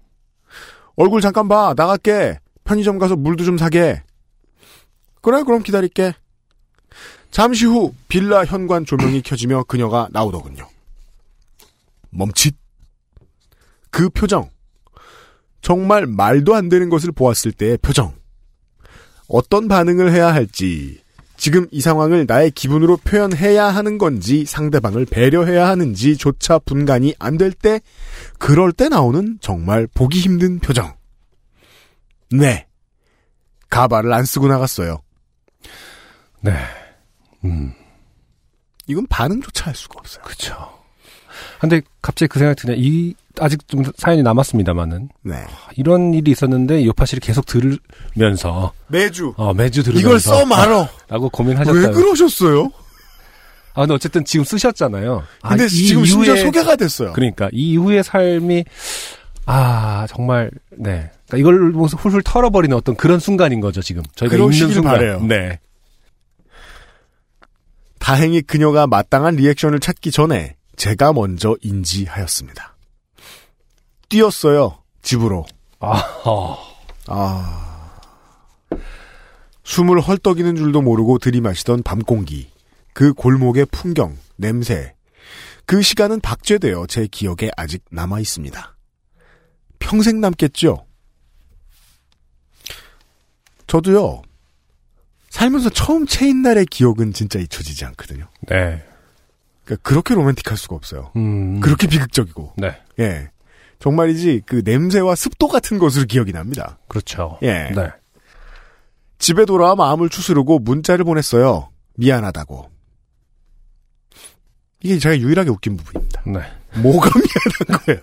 얼굴 잠깐 봐. 나갈게. 편의점 가서 물도 좀 사게. 그래, 그럼 기다릴게. 잠시 후 빌라 현관 조명이 켜지며 그녀가 나오더군요. 멈칫. 그 표정. 정말 말도 안 되는 것을 보았을 때의 표정. 어떤 반응을 해야 할지, 지금 이 상황을 나의 기분으로 표현해야 하는 건지 상대방을 배려해야 하는지조차 분간이 안 될 때, 그럴 때 나오는 정말 보기 힘든 표정. 네. 가발을 안 쓰고 나갔어요. 네. 음. 이건 반응조차 할 수가 없어요. 그쵸. 근데 갑자기 그 생각이 드네. 이, 아직 좀 사연이 남았습니다만은. 네. 이런 일이 있었는데 요파씨를 계속 들으면서 매주. 어, 매주 들으면서 이걸 써 말어. (laughs) 라고 고민하셨다요. 왜 그러셨어요? 아, 근데 어쨌든 지금 쓰셨잖아요. 근데 아, 이 지금 심지어 소개가 됐어요. 그러니까 이 이후의 삶이 아 정말 네. 그러니까 이걸 보면서 훌훌 털어버리는 어떤 그런 순간인 거죠 지금 저희가 있는 순간. 바래요. 네. 다행히 그녀가 마땅한 리액션을 찾기 전에 제가 먼저 인지하였습니다. 뛰었어요. 집으로. 아, 어. 아. 숨을 헐떡이는 줄도 모르고 들이마시던 밤 공기. 그 골목의 풍경, 냄새. 그 시간은 박제되어 제 기억에 아직 남아 있습니다. 평생 남겠죠? 저도요, 살면서 처음 체인 날의 기억은 진짜 잊혀지지 않거든요. 네. 그러니까 그렇게 로맨틱할 수가 없어요. 음. 그렇게 비극적이고. 네. 예. 정말이지 그 냄새와 습도 같은 것으로 기억이 납니다. 그렇죠. 예. 네. 집에 돌아와 마음을 추스르고 문자를 보냈어요. 미안하다고. 이게 제가 유일하게 웃긴 부분입니다. 네. 뭐가 (laughs) 미안한 거예요?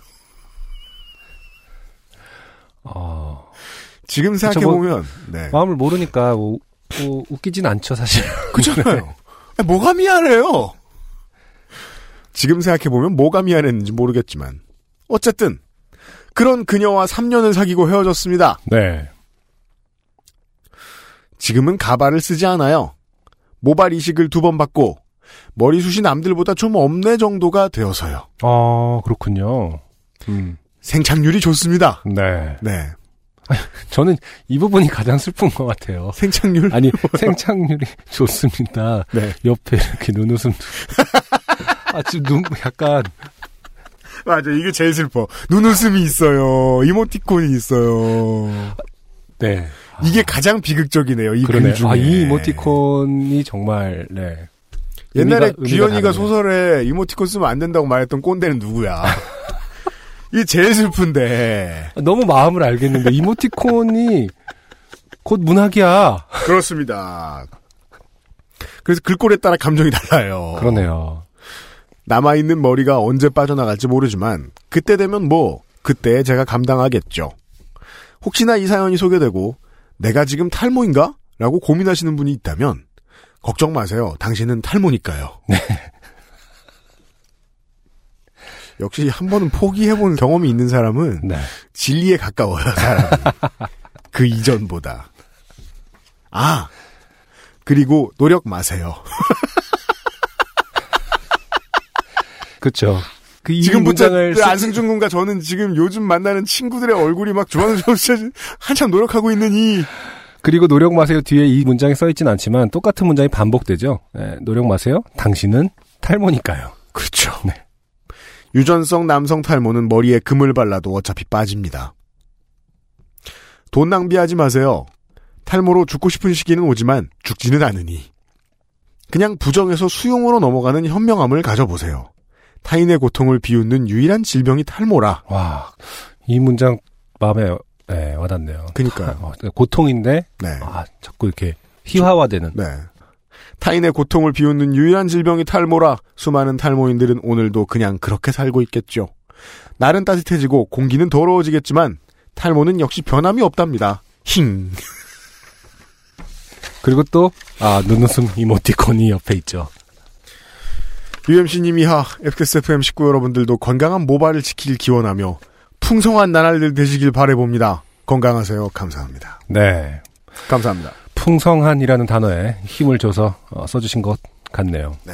어. 지금 그쵸, 생각해 보면, 네. 마음을 모르니까 뭐, 뭐 웃기진 않죠 사실. (laughs) 그잖아요. 아니, 뭐가 미안해요? 지금 생각해 보면 뭐가 미안했는지 모르겠지만. 어쨌든, 그런 그녀와 3년을 사귀고 헤어졌습니다. 네. 지금은 가발을 쓰지 않아요. 모발 이식을 두 번 받고, 머리숱이 남들보다 좀 없네 정도가 되어서요. 아 그렇군요. 음. 생착률이 좋습니다. 네. 네. (laughs) 저는 이 부분이 가장 슬픈 것 같아요. 생착률? 아니, (laughs) 생착률이 좋습니다. 네. 옆에 이렇게 눈웃음. (laughs) 아, 지금 눈, 약간, 맞아, 이게 제일 슬퍼. 눈웃음이 있어요. 이모티콘이 있어요. 네. 이게 가장 비극적이네요, 이 그러네. 아, 이 이모티콘이 정말, 네. 옛날에 의미가- 의미가 귀현이가 다르네요. 소설에 이모티콘 쓰면 안 된다고 말했던 꼰대는 누구야? (laughs) 이게 제일 슬픈데. 너무 마음을 알겠는데, 이모티콘이 곧 문학이야. 그렇습니다. 그래서 글꼴에 따라 감정이 달라요. 그러네요. 남아있는 머리가 언제 빠져나갈지 모르지만, 그때 되면 뭐, 그때 제가 감당하겠죠. 혹시나 이 사연이 소개되고, 내가 지금 탈모인가? 라고 고민하시는 분이 있다면, 걱정 마세요. 당신은 탈모니까요. (laughs) 역시 한 번은 포기해본 경험이 있는 사람은 네. 진리에 가까워요, 사람이. (laughs) 그 이전보다. 아, 그리고 노력 마세요. (laughs) 그쵸. 그이 지금부터 문장을 그 쓰- 안승준 군과 저는 지금 요즘 만나는 친구들의 얼굴이 막 주황주황 (laughs) 한참 노력하고 있는 이 그리고 노력 마세요 뒤에 이 문장이 써있진 않지만 똑같은 문장이 반복되죠. 예, 노력 마세요. 당신은 탈모니까요. 그렇죠. 네. 유전성 남성 탈모는 머리에 금을 발라도 어차피 빠집니다. 돈 낭비하지 마세요. 탈모로 죽고 싶은 시기는 오지만 죽지는 않으니. 그냥 부정에서 수용으로 넘어가는 현명함을 가져보세요. 타인의 고통을 비웃는 유일한 질병이 탈모라. 와, 이 문장 마음에 예, 와닿네요. 그니까요. (laughs) 어, 고통인데 네. 아, 자꾸 이렇게 희화화되는. 네. 타인의 고통을 비웃는 유일한 질병이 탈모라 수많은 탈모인들은 오늘도 그냥 그렇게 살고 있겠죠. 날은 따뜻해지고 공기는 더러워지겠지만 탈모는 역시 변함이 없답니다. 힝. 그리고 또 아, 눈웃음 이모티콘이 옆에 있죠. UMC님이 하 FXFM 식구 여러분들도 건강한 모발을 지키길 기원하며 풍성한 나날들 되시길 바래봅니다. 건강하세요. 감사합니다. 네. 감사합니다. 풍성한이라는 단어에 힘을 줘서 어, 써주신 것 같네요. 네.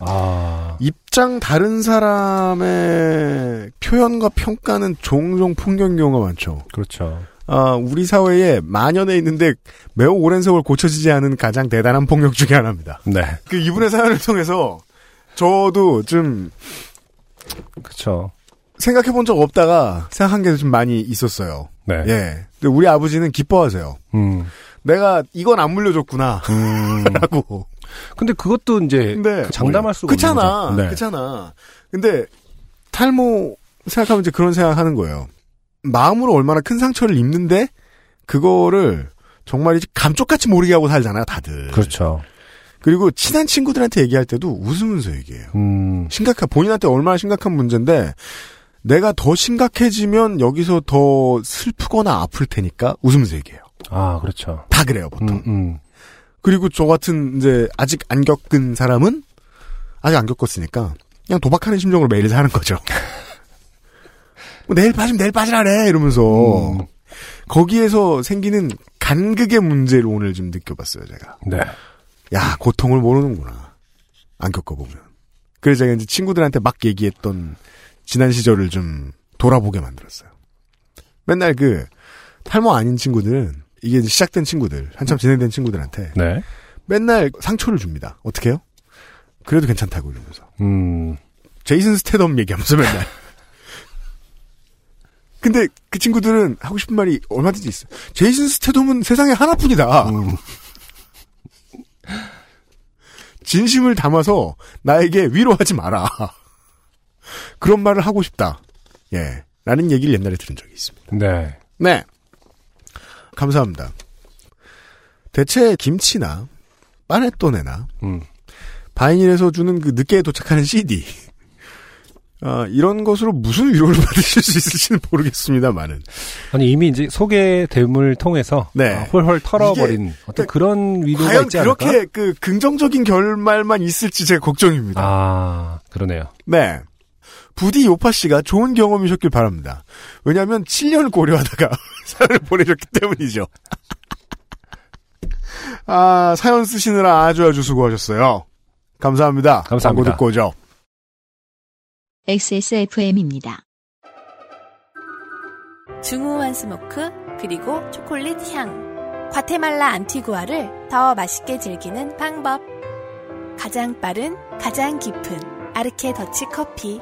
아, 입장 다른 사람의 표현과 평가는 종종 풍경 경우가 많죠. 그렇죠. 아, 우리 사회에 만연해 있는데 매우 오랜 세월 고쳐지지 않은 가장 대단한 폭력 중에 하나입니다. 네. 그 이분의 사연을 통해서 저도 좀 그렇죠. 생각해 본 적 없다가 생각한 게 좀 많이 있었어요. 네. 예. 근데 우리 아버지는 기뻐하세요. 음. 내가 이건 안 물려줬구나. 음. (laughs) 라고. 근데 그것도 이제 근데 장담할 수가 그렇잖아. 네. 그렇잖아. 근데 탈모 생각하면 이제 그런 생각하는 거예요. 마음으로 얼마나 큰 상처를 입는데 그거를 정말 이제 감쪽같이 모르게 하고 살잖아요, 다들. 그렇죠. 그리고 친한 친구들한테 얘기할 때도 웃으면서 얘기해요. 음. 심각한 본인한테 얼마나 심각한 문제인데 내가 더 심각해지면 여기서 더 슬프거나 아플 테니까 웃으면서 얘기해요. 아, 그렇죠. 다 그래요, 보통. 음, 음. 그리고 저 같은 이제 아직 안 겪은 사람은 아직 안 겪었으니까 그냥 도박하는 심정으로 매일 사는 거죠. 뭐 (laughs) 내일 빠지면 내일 빠지라래 이러면서 음. 거기에서 생기는 간극의 문제를 오늘 좀 느껴봤어요 제가. 네. 야 고통을 모르는구나 안 겪어보면. 그래서 제가 이제 친구들한테 막 얘기했던 지난 시절을 좀 돌아보게 만들었어요. 맨날 그 탈모 아닌 친구들은 이게 이제 시작된 친구들 한참 진행된 친구들한테 네. 맨날 상처를 줍니다. 어떻게 해요? 그래도 괜찮다고 이러면서. 음. 제이슨 스테덤 얘기하면서 맨날. (laughs) 근데 그 친구들은 하고 싶은 말이 얼마든지 있어요. 제이슨 스테덤은 세상에 하나뿐이다. 음. 진심을 담아서 나에게 위로하지 마라. 그런 말을 하고 싶다. 예. 라는 얘기를 옛날에 들은 적이 있습니다. 네. 네. 감사합니다. 대체 김치나 빠네또네나 음. 바이닐에서 주는 그 늦게 도착하는 CD 아, 이런 것으로 무슨 위로를 (laughs) 받으실 수 있을지는 모르겠습니다만은 아니 이미 이제 소개 대문을 통해서 네. 아, 홀홀 털어버린 어떤 그런 위로가 과연 있지 않을까? 그렇게 그 긍정적인 결말만 있을지 제가 걱정입니다. 아 그러네요. 네. 부디 요파 씨가 좋은 경험이셨길 바랍니다. 왜냐하면 7년을 고려하다가 (laughs) 사연을 보내셨기 때문이죠. 아 사연 쓰시느라 아주 아주 수고하셨어요. 감사합니다. 감사합니다. 광고 듣고 오죠. XSFM입니다. 중후한 스모크, 그리고 초콜릿 향. 과테말라 안티구아를 더 맛있게 즐기는 방법. 가장 빠른, 가장 깊은 아르케 더치 커피.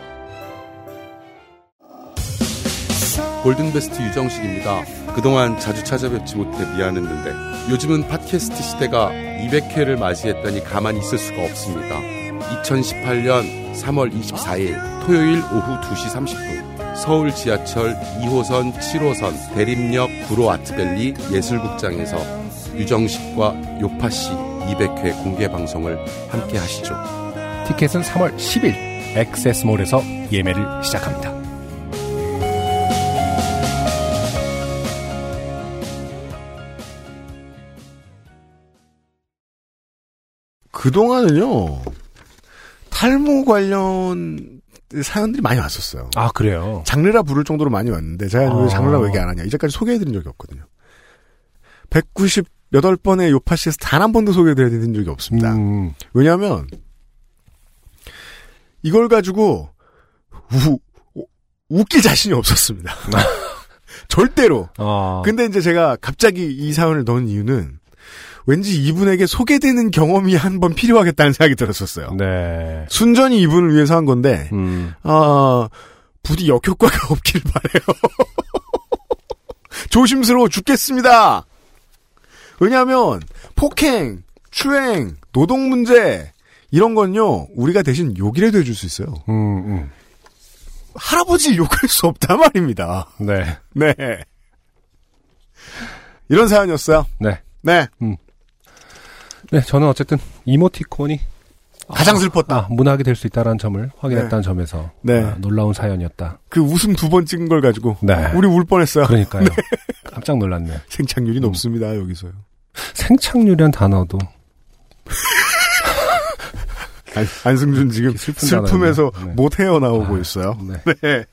골든베스트 유정식입니다. 그동안 자주 찾아뵙지 못해 미안했는데 요즘은 팟캐스트 시대가 200회를 맞이했다니 가만히 있을 수가 없습니다. 2018년 3월 24일 토요일 오후 2시 30분 서울 지하철 2호선 7호선 대림역 구로 아트밸리 예술극장에서 유정식과 요파씨 200회 공개 방송을 함께 하시죠. 티켓은 3월 10일 액세스몰에서 예매를 시작합니다. 그동안은요, 탈모 관련 사연들이 많이 왔었어요. 아, 그래요? 장르라 부를 정도로 많이 왔는데, 제가 아. 왜 장르라고 얘기 안 하냐. 이제까지 소개해드린 적이 없거든요. 198번의 요파시에서 단 한 번도 소개해드린 적이 없습니다. 음, 왜냐하면 이걸 가지고 우, 우- 웃길 자신이 없었습니다. (laughs) (laughs) 절대로. 아, 근데 이제 제가 갑자기 이 사연을 넣은 이유는 왠지 이분에게 소개되는 경험이 한 번 필요하겠다는 생각이 들었었어요. 네. 순전히 이분을 위해서 한 건데 음, 아 부디 역효과가 (laughs) 없길 바래요. 조심스러워 죽겠습니다. 왜냐하면 폭행, 추행, 노동 문제 이런 건요 우리가 대신 욕이라도 해줄 수 있어요. 음, 음. 할아버지 욕할 수 없단 말입니다. 네. 네. 이런 사연이었어요. 네. 네. 네, 저는 어쨌든 이모티콘이 가장 슬펐다. 아, 문학이 될 수 있다는 점을 확인했다는 점에서 네. 아, 놀라운 사연이었다. 그 웃음 두 번 찍은 걸 가지고 네. 우리 울 뻔했어요. 그러니까요. 깜짝 놀랐네. 생착률이 높습니다 여기서요. 생착률이란 단어도 안, 안승준 지금 슬픔에서. 네. 못 헤어나오고 아, 있어요. 네. 네.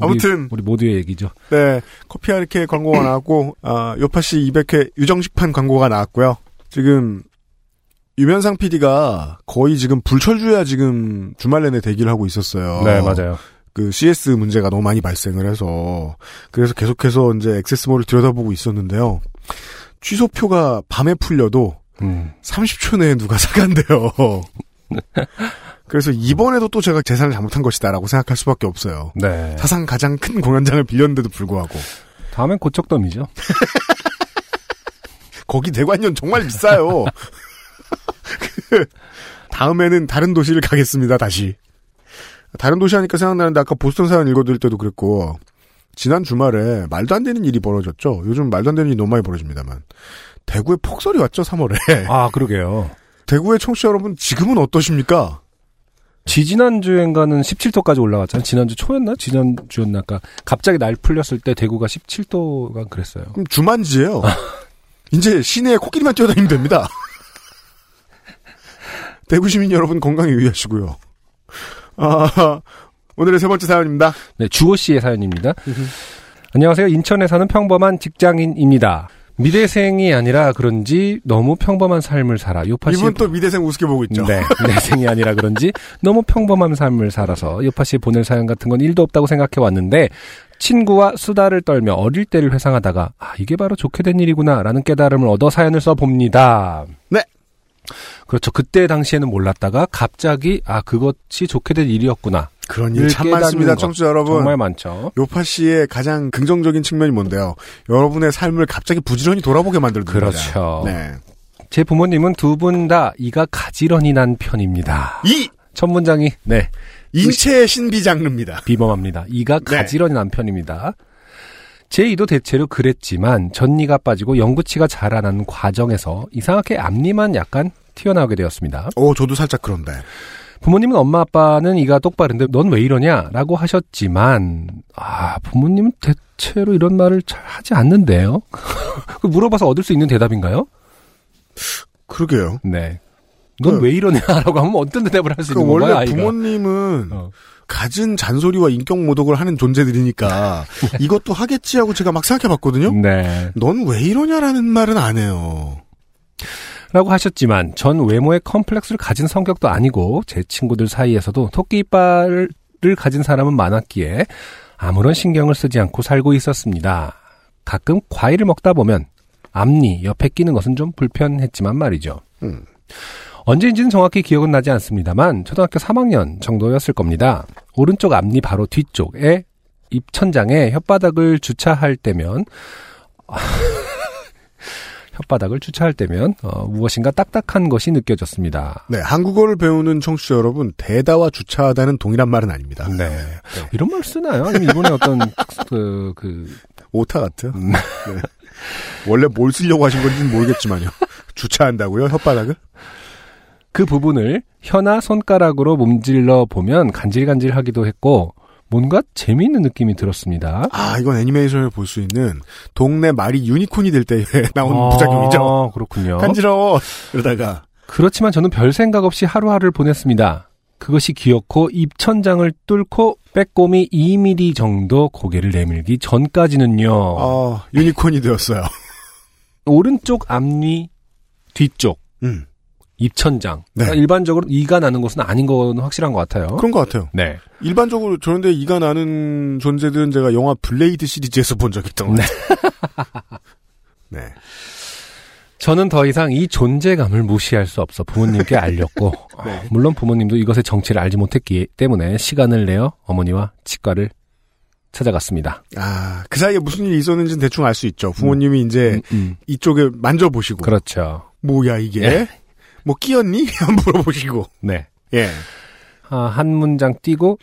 아무튼 우리, 우리 모두의 얘기죠. 네 커피 아르케 광고가 나왔고 아, 요파시 200회 유정식판 광고가 나왔고요. 지금 유면상 PD가 거의 지금 불철주야 지금 주말 내내 대기를 하고 있었어요. 네, 맞아요. 그 CS 문제가 너무 많이 발생을 해서 그래서 계속해서 이제 액세스몰을 들여다보고 있었는데요. 취소표가 밤에 풀려도 음. 30초 내에 누가 (laughs) 사간대요. 그래서 이번에도 또 제가 계산을 잘못한 것이다라고 생각할 수밖에 없어요. 네. 사상 가장 큰 공연장을 빌렸는데도 불구하고 다음엔 고척돔이죠. (laughs) 거기 대관료 정말 비싸요. (laughs) 그 (laughs) 다음에는 다른 도시를 가겠습니다. 다시 다른 도시 하니까 생각나는데 아까 보스턴 사연 읽어드릴 때도 그랬고 지난 주말에 말도 안 되는 일이 벌어졌죠. 요즘 말도 안 되는 일이 너무 많이 벌어집니다만 대구에 폭설이 왔죠. 3월에 (laughs) 아, 그러게요. 대구의 청취자 여러분 지금은 어떠십니까? 지지난주엔가는 17도까지 올라갔잖아요. 지난주 초였나? 지난주였나? 까 갑자기 날 풀렸을 때 대구가 17도가 그랬어요. 그럼 주만지예요. (laughs) 이제 시내에 코끼리만 뛰어다니면 됩니다. 대구 시민 여러분 건강에 유의하시고요. 아, 오늘의 세 번째 사연입니다. 네, 주호 씨의 사연입니다. 안녕하세요. 인천에 사는 평범한 직장인입니다. 미대생이 아니라 그런지 너무 평범한 삶을 살아. 요파 씨 이분 또 미대생 우습게 보고 있죠. 네, (laughs) 미대생이 아니라 그런지 너무 평범한 삶을 살아서 요파 씨에 보낼 사연 같은 건 일도 없다고 생각해 왔는데 친구와 수다를 떨며 어릴 때를 회상하다가 아 이게 바로 좋게 된 일이구나라는 깨달음을 얻어 사연을 써 봅니다. 네. 그렇죠. 그때 당시에는 몰랐다가 갑자기 아 그것이 좋게 된 일이었구나. 그런 일 참 많습니다, 청취자 여러분. 정말 많죠. 요파 씨의 가장 긍정적인 측면이 뭔데요? 여러분의 삶을 갑자기 부지런히 돌아보게 만들는 그렇죠. 네. 제 부모님은 두 분 다 이가 가지런히 난 편입니다. 이 첫 문장이 네 인체의 신비 장르입니다. 비범합니다. 이가 네. 가지런히 난 편입니다. 제 이도 대체로 그랬지만 전니가 빠지고 영구치가 자라나는 과정에서 이상하게 앞니만 약간 튀어나오게 되었습니다. 오, 저도 살짝 그런데. 부모님은 엄마 아빠는 이가 똑바른데 넌 왜 이러냐라고 하셨지만 아 부모님은 대체로 이런 말을 잘 하지 않는데요. (laughs) 그 물어봐서 얻을 수 있는 대답인가요? 그러게요. 네. 넌 그- 왜 이러냐라고 (laughs) 하면 어떤 대답을 할수그 있는 건가요? 원래? 부모님은 어. 갖은 잔소리와 인격 모독을 하는 존재들이니까 (laughs) 이것도 하겠지 하고 제가 막 생각해봤거든요. 네. 넌 왜 이러냐라는 말은 안 해요. 라고 하셨지만 전 외모에 컴플렉스를 가진 성격도 아니고 제 친구들 사이에서도 토끼 이빨을 가진 사람은 많았기에 아무런 신경을 쓰지 않고 살고 있었습니다. 가끔 과일을 먹다 보면 앞니 옆에 끼는 것은 좀 불편했지만 말이죠. 음. 언제인지는 정확히 기억은 나지 않습니다만 초등학교 3학년 정도였을 겁니다. 오른쪽 앞니 바로 뒤쪽에 입천장에 혓바닥을 주차할 때면 (laughs) 혓바닥을 주차할 때면 어, 무엇인가 딱딱한 것이 느껴졌습니다. 네, 한국어를 배우는 청취자 여러분, 대다와 주차하다는 동일한 말은 아닙니다. 네. 이런 말 쓰나요? 아니면 이번에 어떤 (laughs) 그, 그 오타 같은. 네. 원래 뭘 쓰려고 하신 건지는 모르겠지만요. 주차한다고요? 혓바닥을? 그 부분을 혀나 손가락으로 문질러 보면 간질간질하기도 했고 뭔가 재미있는 느낌이 들었습니다. 아, 이건 애니메이션을 볼 수 있는 동네 말이 유니콘이 될 때 (laughs) 나온 아, 부작용이죠. 그렇군요. 간지러워. 이러다가. 그렇지만 저는 별 생각 없이 하루하루를 보냈습니다. 그것이 기어코 입천장을 뚫고 빼꼼히 2mm 정도 고개를 내밀기 전까지는요. 어, 유니콘이 되었어요. (laughs) 오른쪽 앞니 뒤쪽 음. 입천장. 네. 그러니까 일반적으로 이가 나는 곳은 아닌 건 확실한 것 같아요. 그런 것 같아요. 네. 일반적으로 저런데 이가 나는 존재들은 제가 영화 블레이드 시리즈에서 본 적이 있던 것 같아요. 네. (laughs) 저는 더 이상 이 존재감을 무시할 수 없어 부모님께 알렸고 (laughs) 네. 어, 물론 부모님도 이것의 정체를 알지 못했기 때문에 시간을 내어 어머니와 치과를 찾아갔습니다. 아, 그 사이에 무슨 일이 있었는지는 대충 알 수 있죠. 부모님이 이제 음, 음. 이쪽에 만져보시고. 그렇죠. 뭐야, 이게? 예. 뭐 끼었니? (laughs) 물어보시고. 네. 예. 아, 한 문장 띄고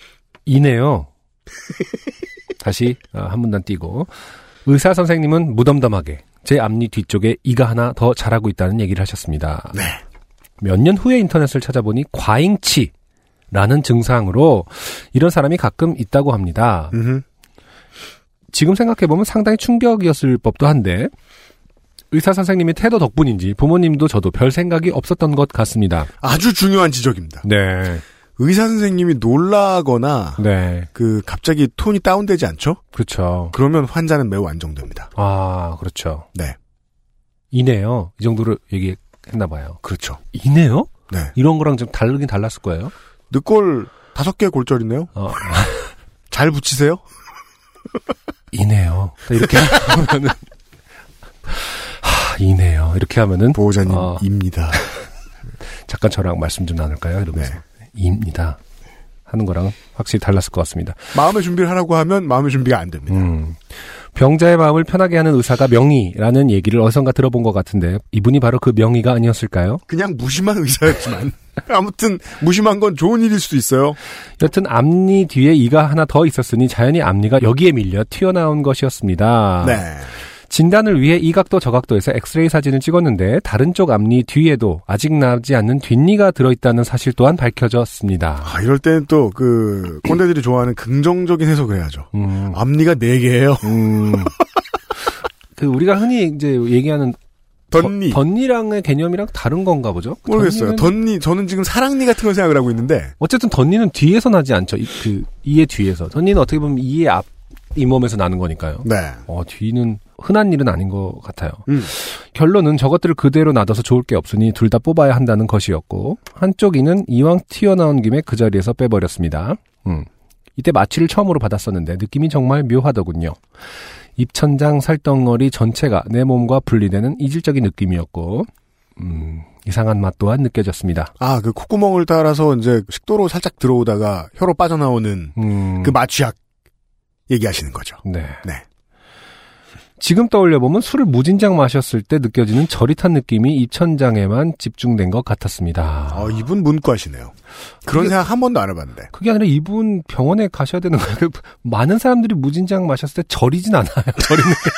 이네요. (laughs) 다시 아, 한 문단 띄고 의사 선생님은 무덤덤하게 제 앞니 뒤쪽에 이가 하나 더 자라고 있다는 얘기를 하셨습니다. 네. 몇 년 후에 인터넷을 찾아보니 과잉치라는 증상으로 이런 사람이 가끔 있다고 합니다. 음흠. 지금 생각해보면 상당히 충격이었을 법도 한데 의사 선생님의 태도 덕분인지 부모님도 저도 별 생각이 없었던 것 같습니다. 아주 중요한 지적입니다. 네. 의사 선생님이 놀라거나 네. 그 갑자기 톤이 다운되지 않죠? 그렇죠. 그러면 환자는 매우 안정됩니다. 아, 그렇죠. 네. 이네요. 이 정도로 얘기했나 봐요. 그렇죠. 이네요? 네. 이런 거랑 좀 다르긴 달랐을 거예요. 늑골 다섯 개 골절이네요. 어, (laughs) 잘 붙이세요? (laughs) 이네요. 이렇게 하면은 하, 이네요. 이렇게 하면은 보호자님 어, 입니다. (laughs) 잠깐 저랑 말씀 좀 나눌까요? 이러면서 입니다. 하는 거랑은 확실히 달랐을 것 같습니다. 마음의 준비를 하라고 하면 마음의 준비가 안 됩니다. 음. 병자의 마음을 편하게 하는 의사가 명의라는 얘기를 어디선가 들어본 것 같은데 이분이 바로 그 명의가 아니었을까요? 그냥 무심한 의사였지만 (laughs) 아무튼 무심한 건 좋은 일일 수도 있어요. 여튼 앞니 뒤에 이가 하나 더 있었으니 자연히 앞니가 여기에 밀려 튀어나온 것이었습니다. 네. 진단을 위해 이 각도 저 각도에서 엑스레이 사진을 찍었는데 다른 쪽 앞니 뒤에도 아직 나지 않는 뒷니가 들어있다는 사실 또한 밝혀졌습니다. 아, 이럴 때는 또 그 꼰대들이 좋아하는 긍정적인 해석을 해야죠. 음, 앞니가 네 개예요. 음. (laughs) 그 우리가 흔히 이제 얘기하는 덧니. 덧, 니랑의 개념이랑 다른 건가 보죠? 모르겠어요. 덧니는- 덧니 저는 지금 사랑니 같은 걸 생각을 하고 있는데 어쨌든 덧니는 뒤에서 나지 않죠. 이, 그 이의 뒤에서. 덧니는 어떻게 보면 이의 앞 잇몸에서 나는 거니까요. 네. 어, 뒤는 흔한 일은 아닌 것 같아요. 음. 결론은 저것들을 그대로 놔둬서 좋을 게 없으니 둘 다 뽑아야 한다는 것이었고 한쪽 이는 이왕 튀어나온 김에 그 자리에서 빼버렸습니다. 음. 이때 마취를 처음으로 받았었는데 느낌이 정말 묘하더군요. 입천장 살덩어리 전체가 내 몸과 분리되는 이질적인 느낌이었고 음, 이상한 맛 또한 느껴졌습니다. 아, 그 콧구멍을 따라서 이제 식도로 살짝 들어오다가 혀로 빠져나오는 음, 그 마취약 얘기하시는 거죠. 네. 네. 지금 떠올려 보면 술을 무진장 마셨을 때 느껴지는 저릿한 느낌이 입천장에만 집중된 것 같았습니다. 어, 이분 문과시네요. 그런 그게- 생각 한 번도 안 해봤는데. 그게 아니라 이분 병원에 가셔야 되는 거예요. 그 많은 사람들이 무진장 마셨을 때 저리진 않아요. (laughs) 저리는 게.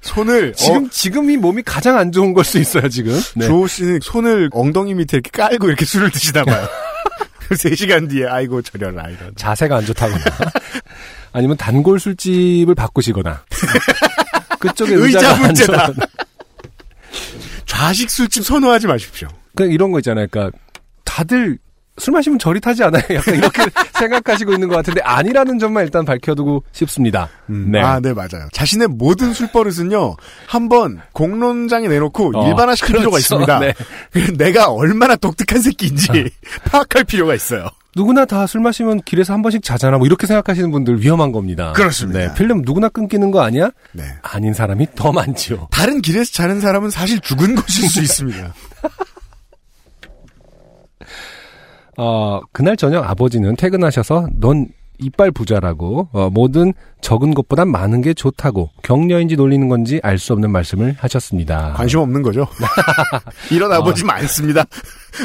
손을 지금 어, 지금 이 몸이 가장 안 좋은 걸 수 있어요. 지금. 네. 주호 씨는 손을 엉덩이 밑에 이렇게 깔고 이렇게 술을 드시나 봐요. (laughs) 3시간 뒤에 아이고 저려라 이런. 자세가 안 좋다거나 (laughs) 아니면 단골 술집을 바꾸시거나 (laughs) 그쪽에 의자 문제다. 좌식 술집 선호하지 마십시오. 그 이런 거 있잖아요. 그러니까 다들 술 마시면 저릿하지 않아요. 약간 이렇게 (laughs) 생각하시고 있는 것 같은데 아니라는 점만 일단 밝혀두고 싶습니다. 네. 아, 네, 맞아요. 자신의 모든 술 버릇은요, 한번 공론장에 내놓고 어, 일반화시킬 그렇죠. 필요가 있습니다. 네. 내가 얼마나 독특한 새끼인지 (laughs) 파악할 필요가 있어요. 누구나 다 술 마시면 길에서 한 번씩 자잖아. 뭐 이렇게 생각하시는 분들 위험한 겁니다. 그렇습니다. 네, 필름 누구나 끊기는 거 아니야? 네. 아닌 사람이 더 많지요. 다른 길에서 자는 사람은 사실 죽은 것일 수 있습니다. (laughs) 어, 그날 저녁 아버지는 퇴근하셔서 넌 이빨 부자라고 어, 뭐든 적은 것보단 많은 게 좋다고 격려인지 놀리는 건지 알 수 없는 말씀을 하셨습니다. 관심 없는 거죠. 이런 아버지 많습니다.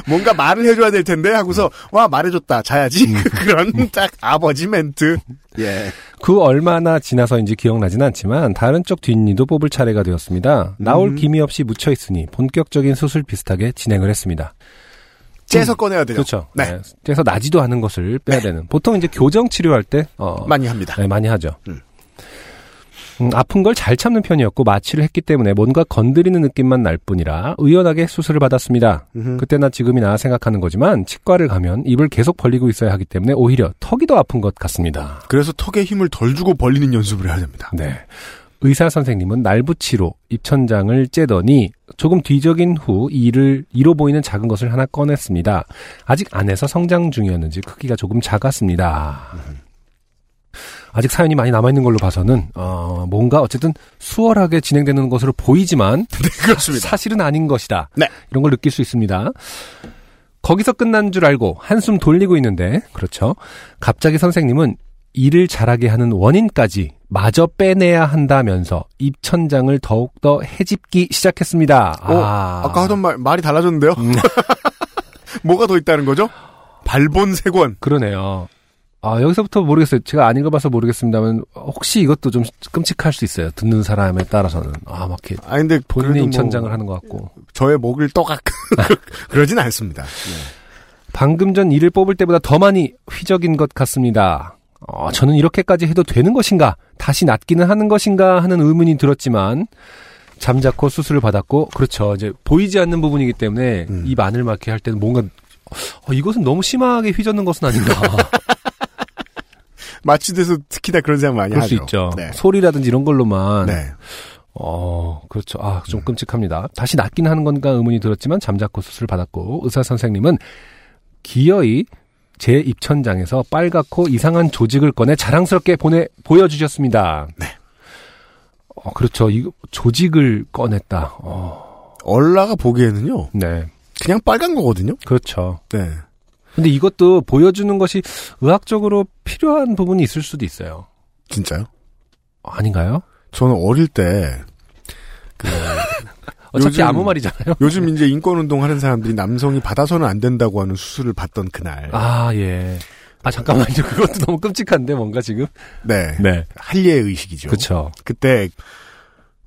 뭔가 말을 해줘야 될 텐데 하고서 와 말해줬다 자야지 (laughs) 그런 딱 아버지 멘트. 예. 그 얼마나 지나서인지 기억나진 않지만 다른 쪽 뒷니도 뽑을 차례가 되었습니다. 나올 음. 김이 없이 묻혀 있으니 본격적인 수술 비슷하게 진행을 했습니다. 째서 꺼내야 돼요. 그렇죠. 네. 네. 그래서 나지도 않은 것을 빼야 되는. 보통 이제 교정 치료할 때 어, 많이 합니다. 네, 많이 하죠. 음. 음, 아픈 걸 잘 참는 편이었고 마취를 했기 때문에 뭔가 건드리는 느낌만 날 뿐이라 의연하게 수술을 받았습니다. 음흠. 그때나 지금이나 생각하는 거지만 치과를 가면 입을 계속 벌리고 있어야 하기 때문에 오히려 턱이 더 아픈 것 같습니다. 그래서 턱에 힘을 덜 주고 벌리는 연습을 해야 됩니다. 네. 의사 선생님은 날붙이로 입천장을 째더니 조금 뒤적인 후 이를 이로 보이는 작은 것을 하나 꺼냈습니다. 아직 안에서 성장 중이었는지 크기가 조금 작았습니다. 아직 사연이 많이 남아 있는 걸로 봐서는 어, 뭔가 어쨌든 수월하게 진행되는 것으로 보이지만 (laughs) 그렇습니다. 사실은 아닌 것이다. 네. 이런 걸 느낄 수 있습니다. 거기서 끝난 줄 알고 한숨 돌리고 있는데 그렇죠. 갑자기 선생님은 일을 잘하게 하는 원인까지 마저 빼내야 한다면서 입천장을 더욱더 해집기 시작했습니다. 어, 아 까 하던 말 말이 달라졌는데요. (laughs) 뭐가 더 있다는 거죠? 발본 세권. 그러네요. 아, 여기서부터 모르겠어요. 제가 안 읽어봐서 모르겠습니다만, 혹시 이것도 좀 끔찍할 수 있어요. 듣는 사람에 따라서는. 아, 막 이렇게. 아 근데 본인의 그래도 입천장을 뭐 하는 것 같고. 저의 목을 떠각 (laughs) 그러진 않습니다. 방금 전 이를 뽑을 때보다 더 많이 휘적인 것 같습니다. 어, 저는 이렇게까지 해도 되는 것인가? 다시 낫기는 하는 것인가? 하는 의문이 들었지만, 잠자코 수술을 받았고, 그렇죠. 이제 보이지 않는 부분이기 때문에, 음. 입 안을 막게 할 때는 뭔가, 어, 이것은 너무 심하게 휘젓는 것은 아닌가. (laughs) 마취돼서 특히 다 그런 생각 많이 그럴 하죠. 수 있죠. 네. 소리라든지 이런 걸로만. 네. 어, 그렇죠. 아, 좀 끔찍합니다. 다시 낫긴 하는 건가 의문이 들었지만 잠자코 수술을 받았고 의사 선생님은 기어이 제 입천장에서 빨갛고 이상한 조직을 꺼내 자랑스럽게 보내 보여주셨습니다. 네. 어, 그렇죠. 이 조직을 꺼냈다. 어, 얼라가 보기에는요. 네. 그냥 빨간 거거든요. 그렇죠. 네. 근데 이것도 보여주는 것이 의학적으로 필요한 부분이 있을 수도 있어요. 진짜요? 아닌가요? 저는 어릴 때 그, 어차피 요즘- 아무 말이잖아요. 요즘 (laughs) 이제 인권 운동 하는 사람들이 남성이 받아서는 안 된다고 하는 수술을 받던 그날. 아, 예. 아, 잠깐만요. (laughs) 그것도 너무 끔찍한데, 뭔가 지금? 네. 네. 할례 의식이죠. 그쵸. 그때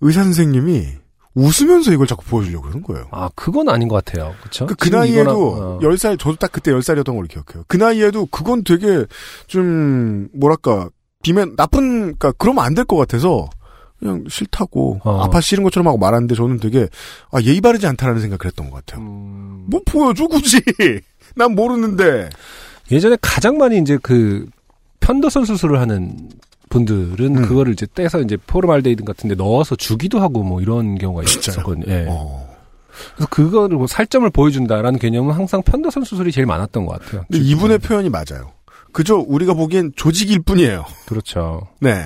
의사 선생님이 웃으면서 이걸 자꾸 보여주려고 그러는 거예요. 아, 그건 아닌 것 같아요. 그쵸? 그, 그 나이에도 이거나, 어. 10살, 저도 딱 그때 10살이었던 걸로 기억해요. 그 나이에도 그건 되게 좀, 뭐랄까, 비면, 나쁜, 그니까, 그러면 안 될 것 같아서, 그냥 싫다고, 어. 아파 싫은 것처럼 하고 말하는데 저는 되게, 아, 예의 바르지 않다라는 생각을 했던 것 같아요. 음. 뭐 보여줘, 굳이! (laughs) 난 모르는데. 예전에 가장 많이 이제 그, 편도선 수술을 하는 분들은 음. 그거를 이제 떼서 이제 포르말데이드 같은 데 넣어서 주기도 하고 뭐 이런 경우가? 있었거든요. 예. 어. 그래서 그거를 뭐 살점을 보여준다라는 개념은 항상 편도선 수술이 제일 많았던 것 같아요. 근데 이분의 표현이 맞아요. 그저 우리가 보기엔 조직일 뿐이에요. 그렇죠. 네.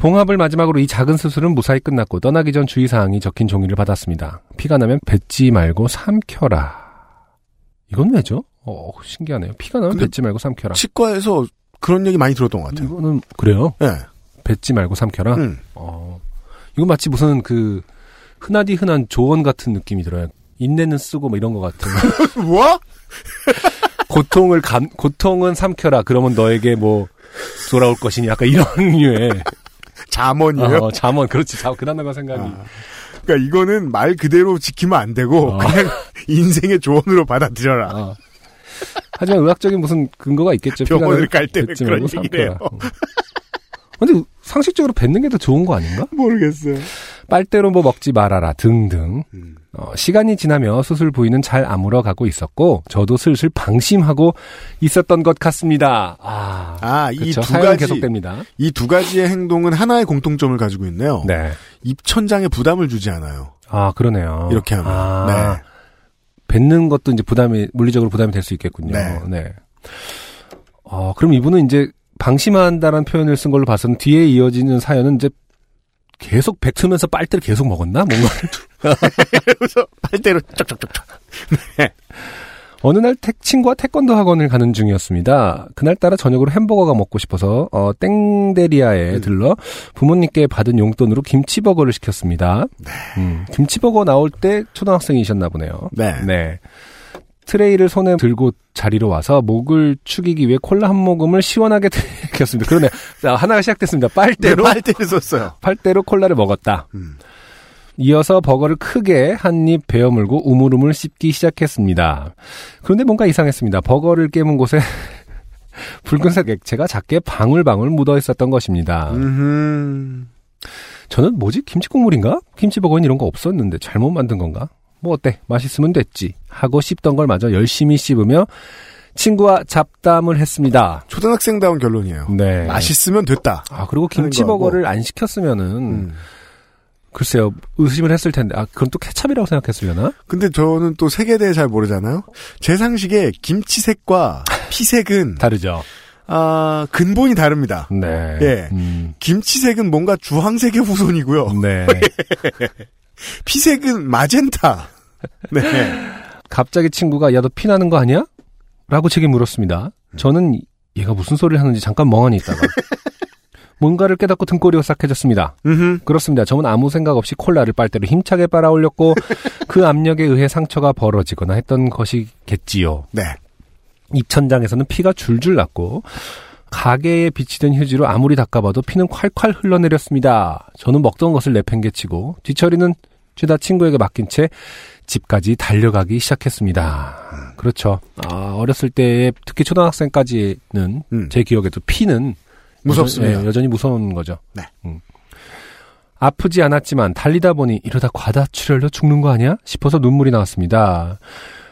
봉합을 마지막으로 이 작은 수술은 무사히 끝났고 떠나기 전 주의사항이 적힌 종이를 받았습니다. 피가 나면 뱉지 말고 삼켜라. 이건 왜죠? 어, 신기하네요. 피가 나면 뱉지 말고 삼켜라. 치과에서 그런 얘기 많이 들었던 것 같아요. 이거는 그래요? 네. 뱉지 말고 삼켜라. 음. 어, 이건 마치 무슨 그 흔하디 흔한 조언 같은 느낌이 들어요. 인내는 쓰고 뭐 이런 것 같은. (laughs) 뭐? (laughs) 고통을 감, 고통은 삼켜라. 그러면 너에게 뭐 돌아올 것이니 약간 이런 류의 잠언이에요? 어, 잠언 그렇지. 잠 그단어가 생각이. 아. 그러니까 이거는 말 그대로 지키면 안 되고 어. 그냥 (laughs) 인생의 조언으로 받아들여라. 어. 하지만 의학적인 무슨 근거가 있겠죠. 병원을 갈때왜 뱉지 그런 해요? 삼켜라. 어. 근데 상식적으로 뱉는 게 더 좋은 거 아닌가? 모르겠어요. 빨대로 뭐 먹지 말아라 등등. 음. 어, 시간이 지나며 수술 부위는 잘 아물어 가고 있었고 저도 슬슬 방심하고 있었던 것 같습니다. 아, 아, 이 그쵸. 두 사연은 가지 계속됩니다. 이 두 가지의 행동은 하나의 공통점을 가지고 있네요. 네. 입천장에 부담을 주지 않아요. 아 그러네요. 이렇게 하면. 아, 네. 뱉는 것도 이제 부담이 물리적으로 부담이 될 수 있겠군요. 네. 네. 어, 그럼 이분은 이제 방심한다라는 표현을 쓴 걸로 봐서는 뒤에 이어지는 사연은 이제 계속 뱉으면서 빨대를 계속 먹었나? 뭔가. (laughs) 그래서 빨대로 쩍쩍쩍쩍. 어느 날 택, 친구와 태권도 학원을 가는 중이었습니다. 그날따라 저녁으로 햄버거가 먹고 싶어서, 어, 땡데리아에 들러 부모님께 받은 용돈으로 김치버거를 시켰습니다. 음, 김치버거 나올 때 초등학생이셨나 보네요. 네. 트레이를 손에 들고 자리로 와서 목을 축이기 위해 콜라 한 모금을 시원하게 (laughs) 들이켰습니다. 그러네. 자, 하나가 시작됐습니다. 빨대로. 네, 빨대를 썼어요. 빨대로 콜라를 먹었다. 음. 이어서 버거를 크게 한 입 베어 물고 우물우물 씹기 시작했습니다. 그런데 뭔가 이상했습니다. 버거를 깨문 곳에 (laughs) 붉은색 액체가 작게 방울방울 묻어 있었던 것입니다. 음. 저는 뭐지? 김치국물인가? 김치버거는 이런 거 없었는데 잘못 만든 건가? 뭐 어때? 맛있으면 됐지. 하고 씹던 걸 마저 열심히 씹으며 친구와 잡담을 했습니다. 초등학생다운 결론이에요. 네. 맛있으면 됐다. 아, 그리고 김치버거를 안 시켰으면은 음. 글쎄요. 의심을 했을 텐데. 아, 그건 또 케찹이라고 생각했으려나? 근데 저는 또 색에 대해 잘 모르잖아요. 제 상식에 김치색과 피색은 다르죠. 아 근본이 다릅니다. 네. 예. 음, 김치색은 뭔가 주황색의 후손이고요. 네. (laughs) 피색은 마젠타. 네. 갑자기 친구가 야 너 피나는 거 아니야? 라고 제게 물었습니다. 저는 얘가 무슨 소리를 하는지 잠깐 멍하니 있다가 (laughs) 뭔가를 깨닫고 등골이 오싹해졌습니다. 음흠. 그렇습니다. 저는 아무 생각 없이 콜라를 빨대로 힘차게 빨아올렸고 그 압력에 의해 상처가 벌어지거나 했던 것이겠지요. 네. 입천장에서는 피가 줄줄 났고 가게에 비치된 휴지로 아무리 닦아봐도 피는 콸콸 흘러내렸습니다. 저는 먹던 것을 내팽개치고 뒤처리는 죄다 친구에게 맡긴 채 집까지 달려가기 시작했습니다. 그렇죠. 아, 어렸을 때 특히 초등학생까지는 음. 제 기억에도 피는 무섭습니다. 여전, 히 여전히 무서운 거죠. 네. 음. 아프지 않았지만 달리다 보니 이러다 과다출혈로 죽는 거 아니야? 싶어서 눈물이 나왔습니다.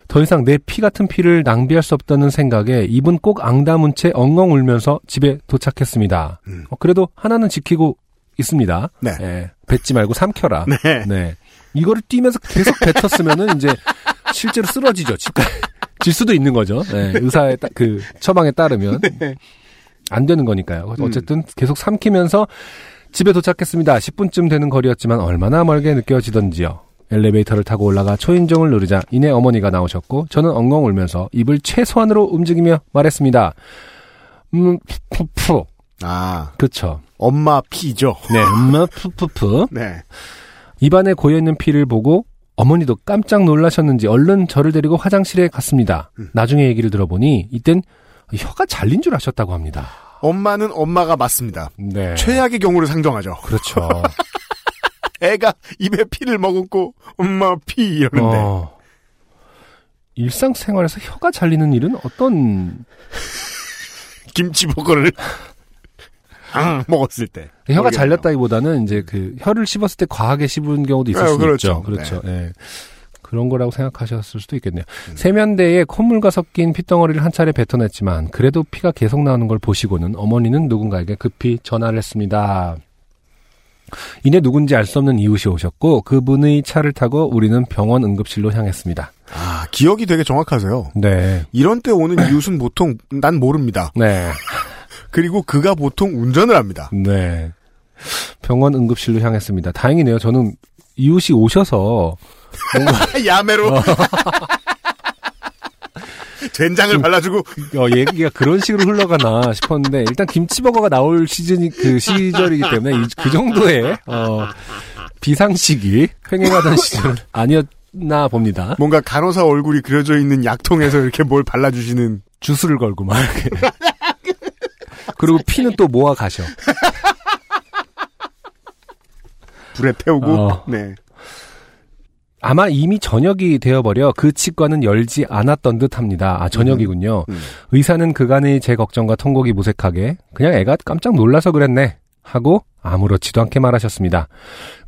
더 이상 내 피 같은 피를 낭비할 수 없다는 생각에 입은 꼭 앙다문 채 엉엉 울면서 집에 도착했습니다. 음. 어, 그래도 하나는 지키고 있습니다. 네. 예, 뱉지 말고 삼켜라. 네. 네. 이거를 뛰면서 계속 뱉었으면은 이제 실제로 쓰러지죠. 집가 질 수도 있는 거죠. 네, 의사의 따- 그 처방에 따르면 안 되는 거니까요. 음. 어쨌든 계속 삼키면서 집에 도착했습니다. 10분쯤 되는 거리였지만 얼마나 멀게 느껴지던지요. 엘리베이터를 타고 올라가 초인종을 누르자 이내 어머니가 나오셨고 저는 엉엉 울면서 입을 최소한으로 움직이며 말했습니다. 음, 푸푸푸. 아 그쵸. 엄마 피죠. 네, 엄마 푸푸푸. 네. 입안에 고여있는 피를 보고 어머니도 깜짝 놀라셨는지 얼른 저를 데리고 화장실에 갔습니다. 나중에 얘기를 들어보니 이땐 혀가 잘린 줄 아셨다고 합니다. 엄마는 엄마가 맞습니다. 네. 최악의 경우를 상정하죠. 그렇죠. (laughs) 애가 입에 피를 머금고 엄마 피 이러는데 어, 일상생활에서 혀가 잘리는 일은 어떤 (laughs) 김치버거를 앙 (laughs) 먹었을 때 혀가 모르겠네요. 잘렸다기보다는 이제 그 혀를 씹었을 때 과하게 씹은 경우도 있을 아, 수 그렇죠. 있죠. 그렇죠. 예. 그런 거라고 생각하셨을 수도 있겠네요. 세면대에 콧물과 섞인 핏덩어리를 한 차례 뱉어냈지만 그래도 피가 계속 나오는 걸 보시고는 어머니는 누군가에게 급히 전화를 했습니다. 이내 누군지 알 수 없는 이웃이 오셨고 그분의 차를 타고 우리는 병원 응급실로 향했습니다. 아 기억이 되게 정확하세요. 네. 이런 때 오는 이웃은 보통 난 모릅니다. 네. (laughs) 그리고 그가 보통 운전을 합니다. 네. 병원 응급실로 향했습니다. 다행이네요. 저는 이웃이 오셔서 뭔가 (laughs) 야매로 어. (laughs) 된장을 발라주고 어, 얘기가 그런 식으로 흘러가나 싶었는데 일단 김치버거가 나올 시즌이 그 시절이기 때문에 이- 그 정도의 어, 비상식이 횡행하던 (laughs) 시절 아니었나 봅니다. 뭔가 간호사 얼굴이 그려져 있는 약통에서 이렇게 뭘 발라주시는 주스를 걸고 막 이렇게. 그리고 피는 또 모아 가셔. 불에 태우고 어. 네. 아마 이미 저녁이 되어버려 그 치과는 열지 않았던 듯합니다. 아 저녁이군요. 음. 의사는 그간의 제 걱정과 통곡이 무색하게 그냥 애가 깜짝 놀라서 그랬네 하고 아무렇지도 않게 말하셨습니다.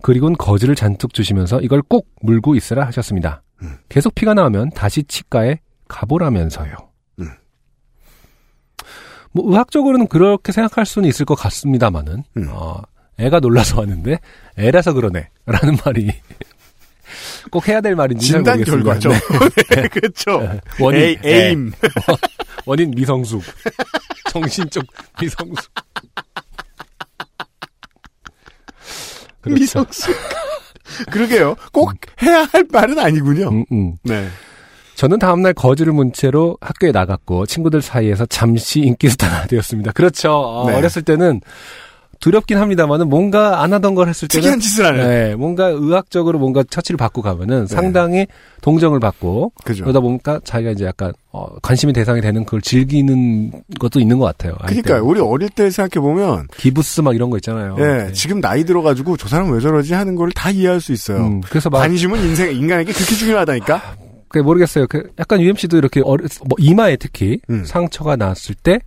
그리고는 거즈를 잔뜩 주시면서 이걸 꼭 물고 있으라 하셨습니다. 음. 계속 피가 나오면 다시 치과에 가보라면서요. 음. 뭐 의학적으로는 그렇게 생각할 수는 있을 것 같습니다만은 음. 어, 애가 놀라서 왔는데 애라서 그러네라는 말이 (laughs) 꼭 해야 될 말인지 잘 진단. 결과죠. 네. (laughs) 네, 그렇죠. 원인 에이, 네. 에임. (laughs) 원인 미성숙. 정신적 미성숙. 미성숙. 그러게요. 꼭 해야 할 말은 아니군요. 음, 음. 네. 저는 다음날 거지를 문 채로 학교에 나갔고 친구들 사이에서 잠시 인기스타가 (laughs) 되었습니다. 그렇죠. 어, 네. 어렸을 때는 두렵긴 합니다만은 뭔가 안 하던 걸 했을 때는 특이한 짓을 하는. 네, 뭔가 의학적으로 뭔가 처치를 받고 가면은 상당히 동정을 받고 그죠. 그러다 보니까 자기가 이제 약간 어, 관심의 대상이 되는 그걸 즐기는 것도 있는 것 같아요. 그러니까요. 때는. 우리 어릴 때 생각해 보면 기부스 막 이런 거 있잖아요. 예, 네. 지금 나이 들어가지고 저 사람 왜 저러지 하는 걸다 이해할 수 있어요. 음, 그래서 막 관심은 인생 인간에게 그렇게 중요하다니까. 그 모르겠어요. 그 약간 UMC도 이렇게 어렸, 뭐 이마에 특히 음. 상처가 났을 때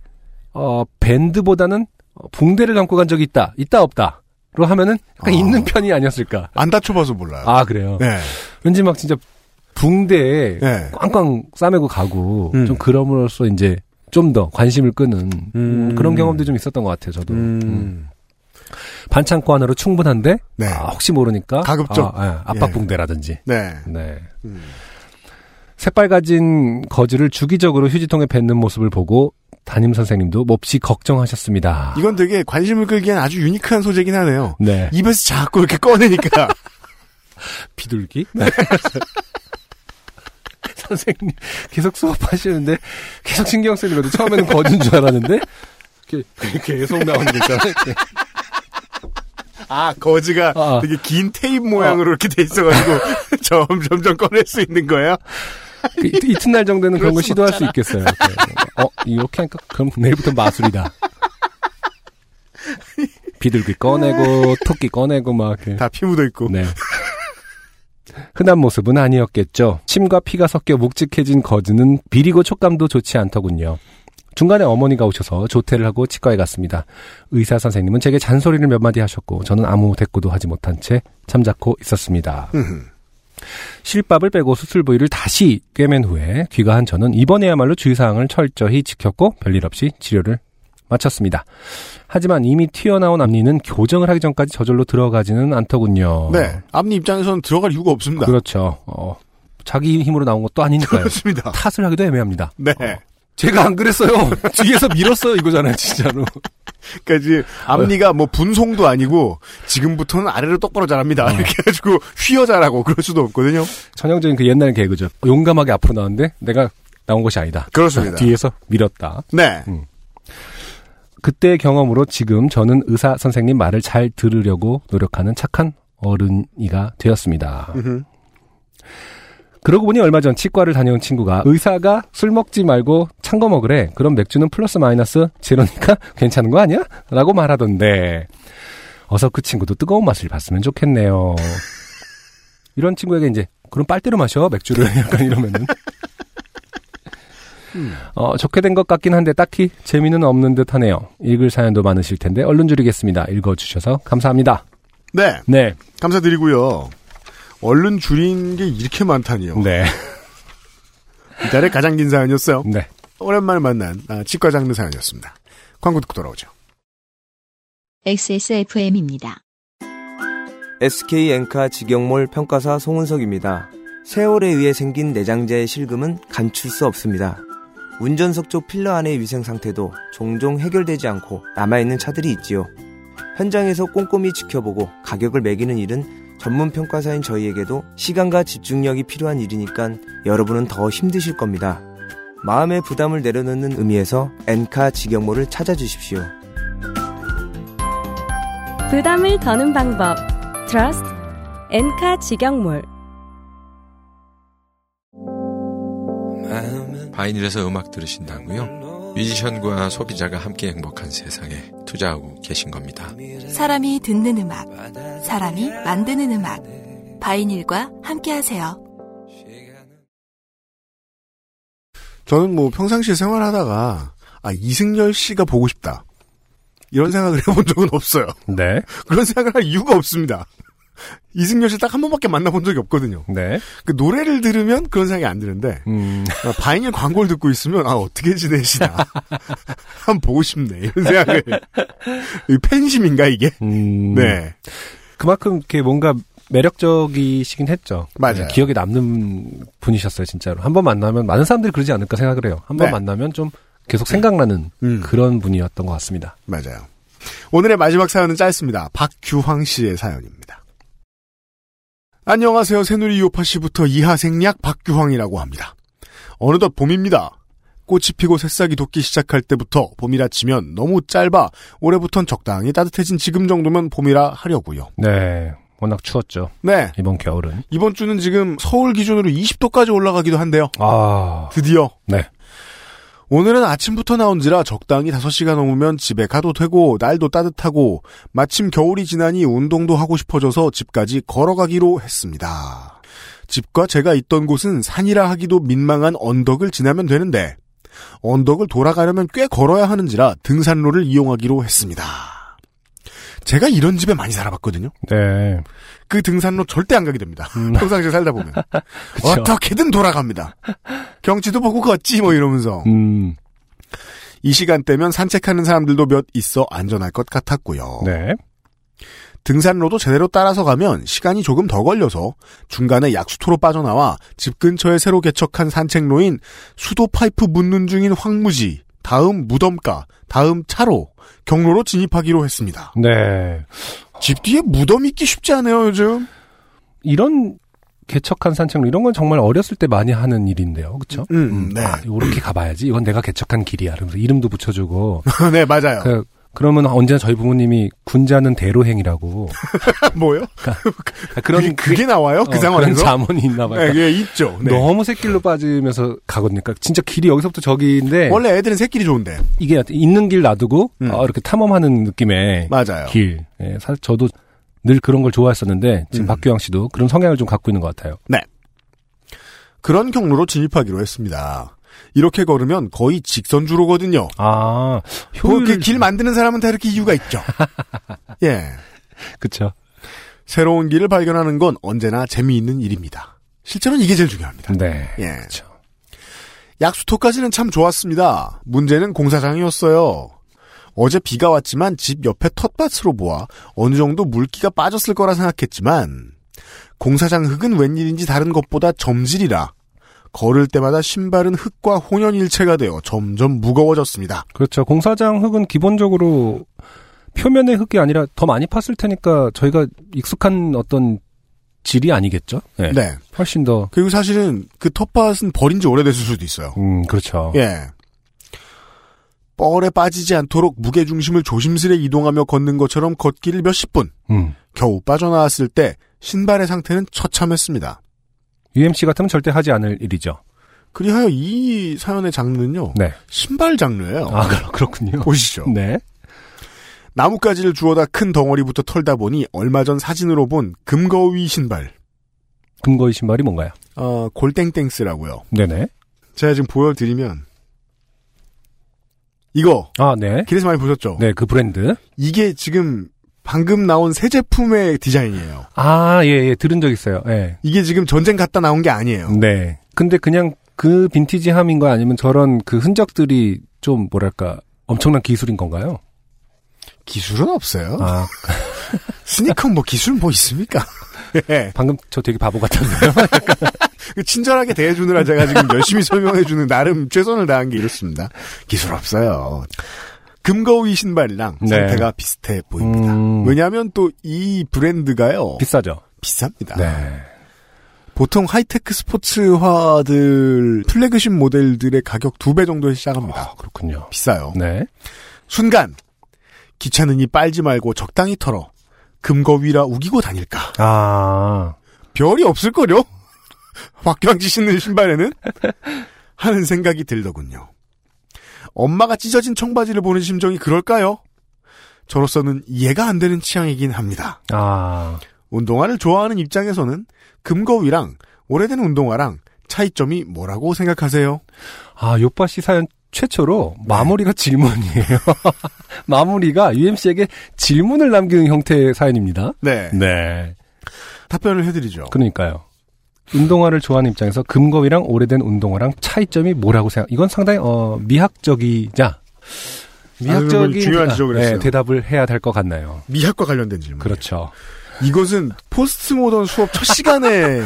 어, 밴드보다는 어, 붕대를 감고 간 적이 있다, 있다 없다 로 하면은 약간 아. 있는 편이 아니었을까. 안 다쳐봐서 몰라요. 아 그래요. 네. 왠지 막 진짜 붕대에 네. 꽝꽝 싸매고 가고 음. 좀 그럼으로써 이제 좀 더 관심을 끄는 음, 음. 그런 경험도 좀 있었던 것 같아요. 저도 음. 음. 반창고 하나로 충분한데 네. 아, 혹시 모르니까 가급적. 아, 예, 압박 예. 붕대라든지 네. 네. 음. 새빨가진 거즈를 주기적으로 휴지통에 뱉는 모습을 보고 담임 선생님도 몹시 걱정하셨습니다. 이건 되게 관심을 끌기엔 아주 유니크한 소재긴 하네요. 네. 입에서 자꾸 이렇게 꺼내니까. (laughs) 비둘기? 네. (laughs) 선생님 계속 수업하시는데 계속 신경 쓰이거든. 처음에는 거진 줄 알았는데 이렇게 계속 나오는 거 있잖아요. 아, 거즈가 아. 되게 긴 테이프 모양으로 이렇게 돼 있어가지고 (laughs) 점점점 꺼낼 수 있는 거예요? 그 이- 이튿날 정도는 그런 걸 시도할 수 있겠어요. 이렇게. 어, 이렇게 하니까 그럼 내일부터 마술이다. 비둘기 꺼내고 토끼 꺼내고 막. 다 피 묻어 있고. 네. 흔한 모습은 아니었겠죠. 침과 피가 섞여 묵직해진 거즈는 비리고 촉감도 좋지 않더군요. 중간에 어머니가 오셔서 조퇴를 하고 치과에 갔습니다. 의사 선생님은 제게 잔소리를 몇 마디 하셨고 저는 아무 대꾸도 하지 못한 채 잠자코 있었습니다. 음. 실밥을 빼고 수술 부위를 다시 꿰맨 후에 귀가한 저는 이번에야말로 주의사항을 철저히 지켰고 별일 없이 치료를 마쳤습니다. 하지만 이미 튀어나온 앞니는 교정을 하기 전까지 저절로 들어가지는 않더군요. 네. 앞니 입장에서는 들어갈 이유가 없습니다. 그렇죠. 어, 자기 힘으로 나온 것도 아니니까요. 그렇습니다. 탓을 하기도 애매합니다. 네. 제가 안 그랬어요. (laughs) 뒤에서 밀었어요. 이거잖아요, 진짜로. 그러니까 이제 앞니가 뭐 분송도 아니고 지금부터는 아래로 똑바로 자랍니다. 이렇게 해가지고 휘어 자라고 그럴 수도 없거든요. 전형적인 그 옛날 개그죠. 용감하게 앞으로 나왔는데 내가 나온 것이 아니다. 그렇습니다. 뒤에서 밀었다. 네. 그때의 경험으로 지금 저는 의사 선생님 말을 잘 들으려고 노력하는 착한 어른이가 되었습니다. 음흠. 그러고 보니 얼마 전 치과를 다녀온 친구가 의사가 술 먹지 말고 찬 거 먹으래. 그럼 맥주는 플러스 마이너스 제로니까 (laughs) 괜찮은 거 아니야? 라고 말하던데. 어서 그 친구도 뜨거운 맛을 봤으면 좋겠네요. 이런 친구에게 이제 그럼 빨대로 마셔 맥주를 (laughs) 약간 이러면은 어, 좋게 된 것 같긴 한데 딱히 재미는 없는 듯 하네요. 읽을 사연도 많으실 텐데 얼른 줄이겠습니다. 읽어주셔서 감사합니다. 네. 네. 감사드리고요. 얼른 줄인 게 이렇게 많다니요. 네. 이달의 가장 긴 사연이었어요. 네. 오랜만에 만난 아, 치과 장르 사연이었습니다. 광고 듣고 돌아오죠. XSFM입니다. SK 엔카 직영몰 평가사 송은석입니다. 세월에 의해 생긴 내장재의 실금은 감출 수 없습니다. 운전석 쪽 필러 안의 위생 상태도 종종 해결되지 않고 남아있는 차들이 있지요. 현장에서 꼼꼼히 지켜보고 가격을 매기는 일은 전문 평가사인 저희에게도 시간과 집중력이 필요한 일이니까 여러분은 더 힘드실 겁니다. 마음의 부담을 내려놓는 의미에서 엔카 직영몰을 찾아주십시오. 부담을 더는 방법. Trust 엔카 직영몰. 바이닐에서 음악 들으신다고요? 뮤지션과 소비자가 함께 행복한 세상에 투자하고 계신 겁니다. 사람이 듣는 음악, 사람이 만드는 음악. 바이닐과 함께 하세요. 저는 뭐 평상시에 생활하다가 아 이승열 씨가 보고 싶다 이런 생각을 해본 적은 없어요. 네. 그런 생각을 할 이유가 없습니다. 이승열 씨 딱 한 번밖에 만나본 적이 없거든요. 네. 그 노래를 들으면 그런 생각이 안 드는데 음. 아, 바이닐 광고를 듣고 있으면 아 어떻게 지내시나 (laughs) 한번 보고 싶네 이런 생각을 이 팬심인가 이게 음. 네 그만큼 이렇게 뭔가 매력적이시긴 했죠. 맞아요. 네, 기억에 남는 분이셨어요, 진짜로. 한 번 만나면 많은 사람들이 그러지 않을까 생각을 해요. 한번 네. 만나면 좀 계속 생각나는 음. 그런 분이었던 것 같습니다. 맞아요. 오늘의 마지막 사연은 짧습니다. 박규황 씨의 사연입니다. 안녕하세요. 새누리 요파 씨부터 이하 생략 박규황이라고 합니다. 어느덧 봄입니다. 꽃이 피고 새싹이 돋기 시작할 때부터 봄이라 치면 너무 짧아 올해부턴 적당히 따뜻해진 지금 정도면 봄이라 하려고요. 네. 워낙 추웠죠. 네. 이번 겨울은. 이번 주는 지금 서울 기준으로 20도까지 올라가기도 한데요. 아. 드디어. 네. 오늘은 아침부터 나온지라 적당히 5시가 넘으면 집에 가도 되고 날도 따뜻하고 마침 겨울이 지나니 운동도 하고 싶어져서 집까지 걸어가기로 했습니다. 집과 제가 있던 곳은 산이라 하기도 민망한 언덕을 지나면 되는데 언덕을 돌아가려면 꽤 걸어야 하는지라 등산로를 이용하기로 했습니다. 제가 이런 집에 많이 살아봤거든요. 네. 그 등산로 절대 안 가게 됩니다. (laughs) 평상시에 살다 보면. (laughs) 어떻게든 돌아갑니다. 경치도 보고 걷지 뭐 이러면서. 음. 이 시간대면 산책하는 사람들도 몇 있어 안전할 것 같았고요. 네. 등산로도 제대로 따라서 가면 시간이 조금 더 걸려서 중간에 약수토로 빠져나와 집 근처에 새로 개척한 산책로인 수도 파이프 묻는 중인 황무지, 다음 무덤가, 다음 차로, 경로로 진입하기로 했습니다. 네. 집 뒤에 무덤 있기 쉽지 않아요, 요즘. 이런 개척한 산책로 이런 건 정말 어렸을 때 많이 하는 일인데요. 그렇죠? 음, 네. 아, 요렇게 가봐야지. 이건 내가 개척한 길이야. 그러면서 이름도 붙여주고. (laughs) 네, 맞아요. 그, 그러면 언제나 저희 부모님이 군자는 대로행이라고. (laughs) 뭐요? 그런 그게, 그게 나와요? 그 어, 상황에서? 그런 자문이 있나 봐요. 네, 예, 있죠. 네. 너무 새길로 빠지면서 가거든요. 그러니까 진짜 길이 여기서부터 저기인데 원래 애들은 새길이 좋은데. 이게 있는 길 놔두고 어, 이렇게 탐험하는 느낌의 음. 맞아요. 길. 예, 사실 저도 늘 그런 걸 좋아했었는데 지금 음. 박규영 씨도 그런 성향을 좀 갖고 있는 것 같아요. 네. 그런 경로로 진입하기로 했습니다. 이렇게 걸으면 거의 직선주로거든요. 아, 그길 만드는 사람은 다 이렇게 이유가 있죠. (laughs) 예. 그쵸. 새로운 길을 발견하는 건 언제나 재미있는 일입니다. 실제로는 이게 제일 중요합니다. 네. 예. 약수토까지는 참 좋았습니다. 문제는 공사장이었어요. 어제 비가 왔지만 집 옆에 텃밭으로 보아 어느 정도 물기가 빠졌을 거라 생각했지만 공사장 흙은 웬일인지 다른 것보다 점질이라 걸을 때마다 신발은 흙과 혼연일체가 되어 점점 무거워졌습니다. 그렇죠. 공사장 흙은 기본적으로 표면의 흙이 아니라 더 많이 팠을 테니까 저희가 익숙한 어떤 질이 아니겠죠? 네. 네. 훨씬 더. 그리고 사실은 그 텃밭은 버린 지 오래됐을 수도 있어요. 음, 그렇죠. 예. 뻘에 빠지지 않도록 무게 중심을 조심스레 이동하며 걷는 것처럼 걷기를 몇십 분. 음. 겨우 빠져나왔을 때 신발의 상태는 처참했습니다. UMC 같으면 절대 하지 않을 일이죠. 그리하여 이 사연의 장르는요. 네. 신발 장르예요. 아, 그렇- 그렇군요. 보시죠. (laughs) 네. 나뭇가지를 주워다 큰 덩어리부터 털다 보니 얼마 전 사진으로 본 금거위 신발. 금거위 신발이 뭔가요? 어, 골땡땡스라고요. 네네. 제가 지금 보여드리면 이거 아, 네. 길에서 많이 보셨죠? 네, 그 브랜드. 이게 지금 방금 나온 새 제품의 디자인이에요. 아, 예, 예, 들은 적 있어요. 예. 이게 지금 전쟁 갔다 나온 게 아니에요. 네. 근데 그냥 그 빈티지함인 거 아니면 저런 그 흔적들이 좀 뭐랄까 엄청난 기술인 건가요? 기술은 없어요. 아, (laughs) 스니커 뭐 기술 뭐 있습니까? (laughs) 예. 방금 저 되게 바보 같았네요. (laughs) 그 친절하게 대해주느라 제가 지금 열심히 설명해주는 나름 최선을 다한 게 이렇습니다. 기술 없어요. 금거위 신발이랑 네. 상태가 비슷해 보입니다. 음, 왜냐하면 또 이 브랜드가요. 비싸죠. 비쌉니다. 네. 보통 하이테크 스포츠화들 플래그십 모델들의 가격 두 배 정도에 시작합니다. 아, 그렇군요. 비싸요. 네. 순간 귀찮으니 빨지 말고 적당히 털어 금거위라 우기고 다닐까 아, 별이 없을걸요? (laughs) 박경지 신는 신발에는 하는 생각이 들더군요. 엄마가 찢어진 청바지를 보는 심정이 그럴까요? 저로서는 이해가 안 되는 취향이긴 합니다. 아, 운동화를 좋아하는 입장에서는 금거위랑 오래된 운동화랑 차이점이 뭐라고 생각하세요? 아, 요파 씨 사연 최초로 마무리가 질문이에요. (laughs) 마무리가 UMC에게 질문을 남기는 형태의 사연입니다. 네. 네. 답변을 해드리죠. 그러니까요. 운동화를 좋아하는 입장에서 금거위랑 오래된 운동화랑 차이점이 뭐라고 생각? 이건 상당히 어 미학적이자 미학적인 중요한 지적을 네, 했어요. 대답을 해야 될 것 같나요? 미학과 관련된 질문. 그렇죠. 이것은 포스트 모던 수업 첫 시간에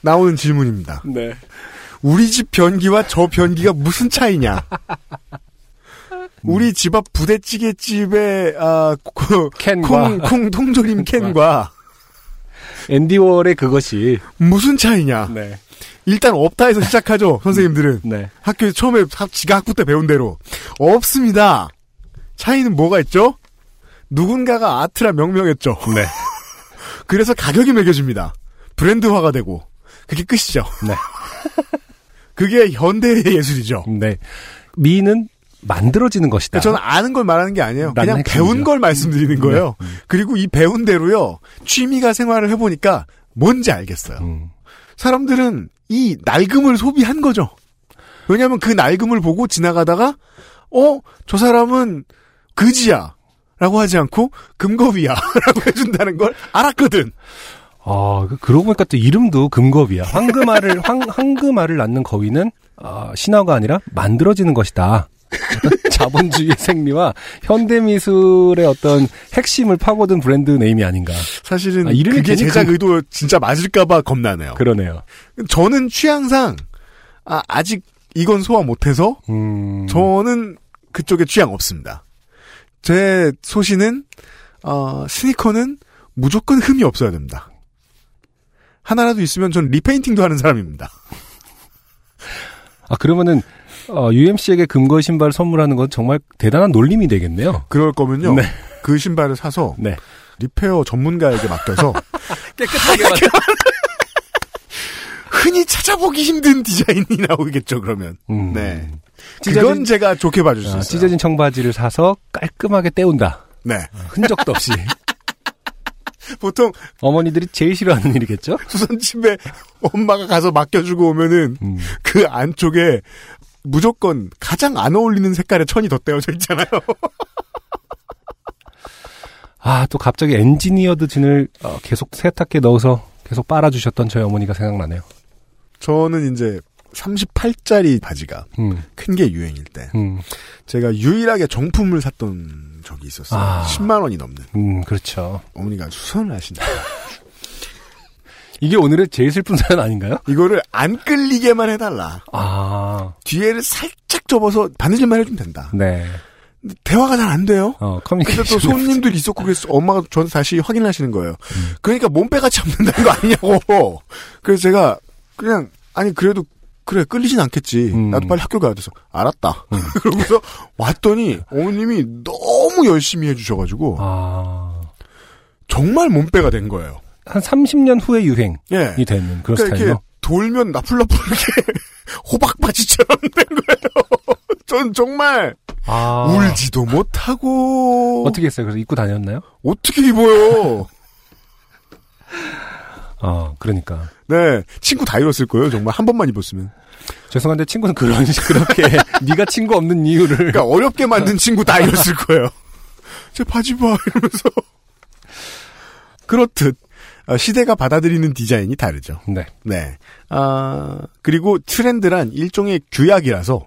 나오는 질문입니다. 네. 우리 집 변기와 저 변기가 무슨 차이냐? 우리 집 앞 부대찌개집의 아, 그, 캔과. 콩, 콩 통조림 캔과 앤디 월의 그것이 무슨 차이냐? 네. 일단 없다 해서 시작하죠, (laughs) 선생님들은. 네. 학교에서 처음에 학- 지가 학부 때 배운 대로. 없습니다. 차이는 뭐가 있죠? 누군가가 아트라 명명했죠. 네. (laughs) 그래서 가격이 매겨집니다. 브랜드화가 되고. 그게 끝이죠. 네. (laughs) 그게 현대의 예술이죠. 네. 미는 만들어지는 것이다. 저는 아는 걸 말하는 게 아니에요. 그냥. 배운 걸 말씀드리는 거예요. 그리고 이 배운 대로요. 취미가 생활을 해보니까 뭔지 알겠어요. 음. 사람들은 이 낡음을 소비한 거죠. 왜냐하면 그 낡음을 보고 지나가다가 어? 저 사람은 그지야. 라고 하지 않고 금거위야. (laughs) 라고 해준다는 걸 알았거든. 아, 그- 그러고 보니까 또 이름도 금거위야. 황금알을, 황, 황금알을 낳는 거위는, 아, 신화가 아니라 만들어지는 것이다. 어떤 (laughs) 자본주의의 생리와 현대미술의 어떤 핵심을 파고든 brand name이 아닌가. 사실은 아, 이름이 그게 제작 금- 의도 진짜 맞을까봐 겁나네요. 그러네요. 저는 취향상 아, 아직 이건 소화 못해서 음, 저는 그쪽에 취향 없습니다. 제 소신은 어, 스니커는 무조건 흠이 없어야 됩니다. 하나라도 있으면 전 repainting도 하는 사람입니다. 아, 그러면은, 어, UMC에게 금거 신발을 선물하는 건 정말 대단한 놀림이 되겠네요. 그럴 거면요. 네. 그 신발을 사서 네. 리페어 전문가에게 맡겨서 (laughs) 깨끗하게 만 (laughs) 흔히 찾아보기 힘든 디자인이 나오겠죠. 그러면 음. 네. 찢어진- 그건 제가 좋게 봐줄 수 아, 있어요. 찢어진 청바지를 사서 깔끔하게 때운다. 네. 흔적도 없이. (laughs) 보통 어머니들이 제일 싫어하는 일이겠죠? 수선집에 엄마가 가서 맡겨주고 오면은 음. 그 안쪽에 무조건 가장 안 어울리는 색깔의 천이 덧대어져 있잖아요. (laughs) 아, 또 갑자기 engineered jean을 어, 계속 세탁기에 넣어서 계속 빨아주셨던 저희 어머니가 생각나네요. 저는 이제 38짜리 바지가 음, 큰게 유행일 때 음, 제가 유일하게 정품을 샀던 적이 있었어요. 아. 10만 원이 넘는. 음, 그렇죠. 어머니가 수선을 하신다. 이게 오늘의 제일 슬픈 사연 아닌가요? 이거를 안 끌리게만 해달라. 아, 뒤에를 살짝 접어서 바느질만 해주면 된다. 네. 근데 대화가 잘 안 돼요. 어, 근데 커뮤니케이션. 또 손님들이 있었고 그래서 엄마가 저한테 다시 확인을 하시는 거예요. 음. 그러니까 몸빼같이 없는다는 거 아니냐고. 그래서 제가 그냥 아니 그래도 그래 끌리진 않겠지. 음. 나도 빨리 학교 가야 돼서 알았다. (laughs) 그러고서 왔더니 어머님이 너무 열심히 해주셔가지고 아, 정말 몸빼가 된 거예요. 한 30년 후에 유행이 예. 되는 그런 그러니까 스타일로. 이렇게 돌면 나풀나풀 이렇게 (laughs) 호박바지처럼 된 거예요. (laughs) 전 정말 아, 울지도 못하고 어떻게 했어요? 그래서 입고 다녔나요? 어떻게 입어요? 어, 그러니까. 네 친구 다 입었을 거예요. 정말 한 번만 입었으면. 죄송한데 친구는 그런 식 (laughs) 그렇게 네가 친구 없는 이유를 그러니까 어렵게 만든 친구 다 입었을 거예요. 제 바지 봐 이러면서 그렇듯 어, 시대가 받아들이는 디자인이 다르죠. 네. 네. 아 그리고 트렌드란 일종의 규약이라서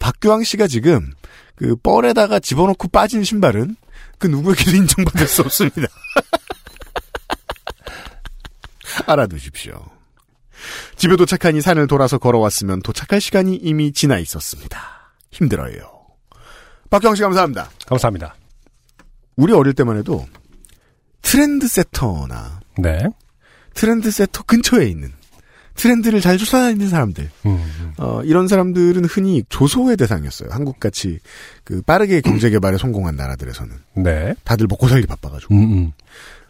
박규왕 씨가 지금 그 뻘에다가 집어넣고 빠진 신발은 그 누구에게도 (laughs) 인정받을 수 없습니다. (laughs) 알아두십시오. 집에 도착하니 산을 돌아서 걸어왔으면 도착할 시간이 이미 지나 있었습니다. 힘들어요. 박경 씨 감사합니다. 감사합니다. 우리 어릴 때만 해도 트렌드 세터나 네. 트렌드 세터 근처에 있는 트렌드를 잘 쫓아다니는 사람들 음, 어, 이런 사람들은 흔히 조소의 대상이었어요. 한국같이 그 빠르게 경제 개발에 성공한 나라들에서는 네. 다들 먹고 살기 바빠가지고. 음, 음.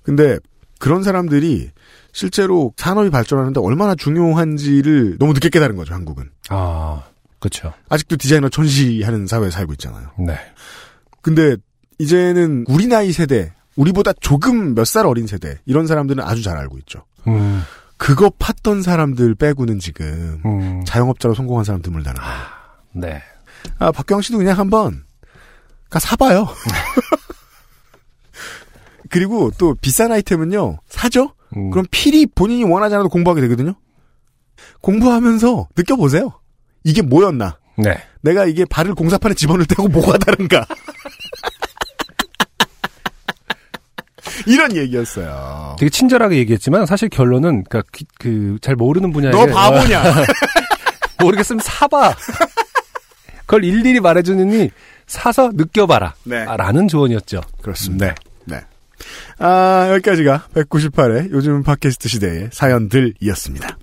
근데 그런 사람들이 실제로 산업이 발전하는데 얼마나 중요한지를 너무 늦게 깨달은 거죠. 한국은 아, 그렇죠. 아직도 디자이너 전시하는 사회에 살고 있잖아요. 네. 근데 이제는 우리 나이 세대, 우리보다 조금 몇 살 어린 세대 이런 사람들은 아주 잘 알고 있죠. 음, 그거 팠던 사람들 빼고는 지금 음. 자영업자로 성공한 사람 드물다는 거예요. 네. 아, 박경 씨도 그냥 한번 가 사봐요. (laughs) 그리고 또 비싼 아이템은요 사죠. 음. 그럼 필히 본인이 원하지 않아도 공부하게 되거든요. 공부하면서 느껴보세요. 이게 뭐였나? 네. 내가 이게 발을 공사판에 집어넣을 때하고 뭐가 다른가? 이런 얘기였어요. 되게 친절하게 얘기했지만 사실 결론은 그러니까 그잘 모르는 분야에 너 바보냐? (laughs) 모르겠으면 사봐. 그걸 일일이 말해주느니 사서 느껴봐라. 네. 아, 라는 조언이었죠. 그렇습니다. 네. 아, 여기까지가 198회 요즘 팟캐스트 시대의 사연들이었습니다.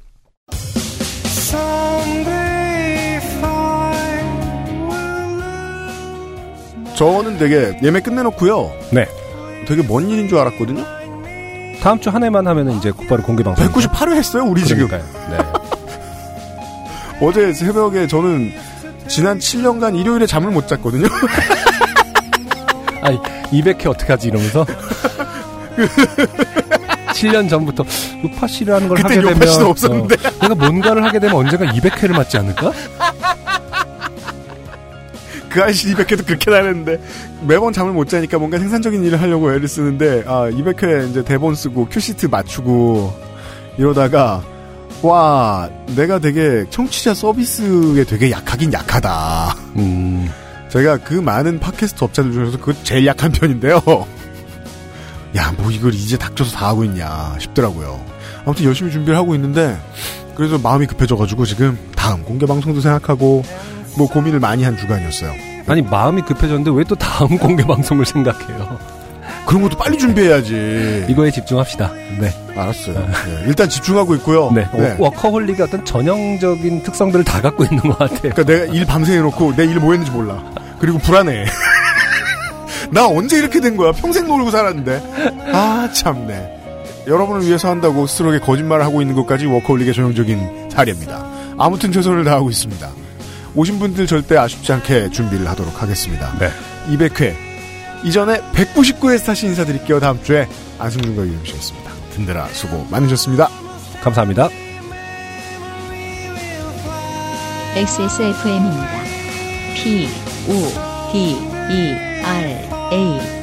저는 되게 예매 끝내놓고요. 네. 되게 먼 일인 줄 알았거든요. 다음 주 한 해만 하면 이제 곧바로 공개 방송. 198회 했어요, 우리 지금. 네. (laughs) 어제 새벽에 저는 지난 7년간 일요일에 잠을 못 잤거든요. (laughs) 아니 200회 어떻게 하지 이러면서 (laughs) 7년 전부터 요파씨라는 걸 하게 되면 없었는데. 어, 내가 뭔가를 하게 되면 언젠가 200회를 맞지 않을까? 그 아저씨 200회도 그렇게 다녔는데 매번 잠을 못 자니까 뭔가 생산적인 일을 하려고 애를 쓰는데 아 200회 이제 대본 쓰고 큐시트 맞추고 이러다가 와 내가 되게 청취자 서비스에 되게 약하긴 약하다. 음. 제가 그 많은 팟캐스트 업자들 중에서 그 제일 약한 편인데요. 야 뭐 이걸 이제 닥쳐서 다 하고 있냐 싶더라고요. 아무튼 열심히 준비를 하고 있는데 그래서 마음이 급해져가지고 지금 다음 공개 방송도 생각하고 뭐 고민을 많이 한 주간이었어요. 아니 마음이 급해졌는데 왜 또 다음 (laughs) 공개 방송을 생각해요? 그런 것도 빨리 준비해야지. 이거에 집중합시다. 네. 알았어요. 네, 일단 집중하고 있고요. 네. 네. 워커홀릭의 어떤 전형적인 특성들을 다 갖고 있는 것 같아요. 그러니까 내가 일 밤새 해놓고 내 일 뭐 했는지 몰라. 그리고 불안해. (laughs) 나 언제 이렇게 된 거야? 평생 놀고 살았는데. 아 참네. 여러분을 위해서 한다고 스스로에게 거짓말을 하고 있는 것까지 워커홀릭의 전형적인 사례입니다. 아무튼 최선을 다하고 있습니다. 오신 분들 절대 아쉽지 않게 준비를 하도록 하겠습니다. 네. 200회 이전에 199회에서 다시 인사드릴게요. 다음 주에 안승준과 유영 씨였습니다. 든든하 수고 많으셨습니다. 감사합니다. XSFM입니다. P, O, D, E, R, A.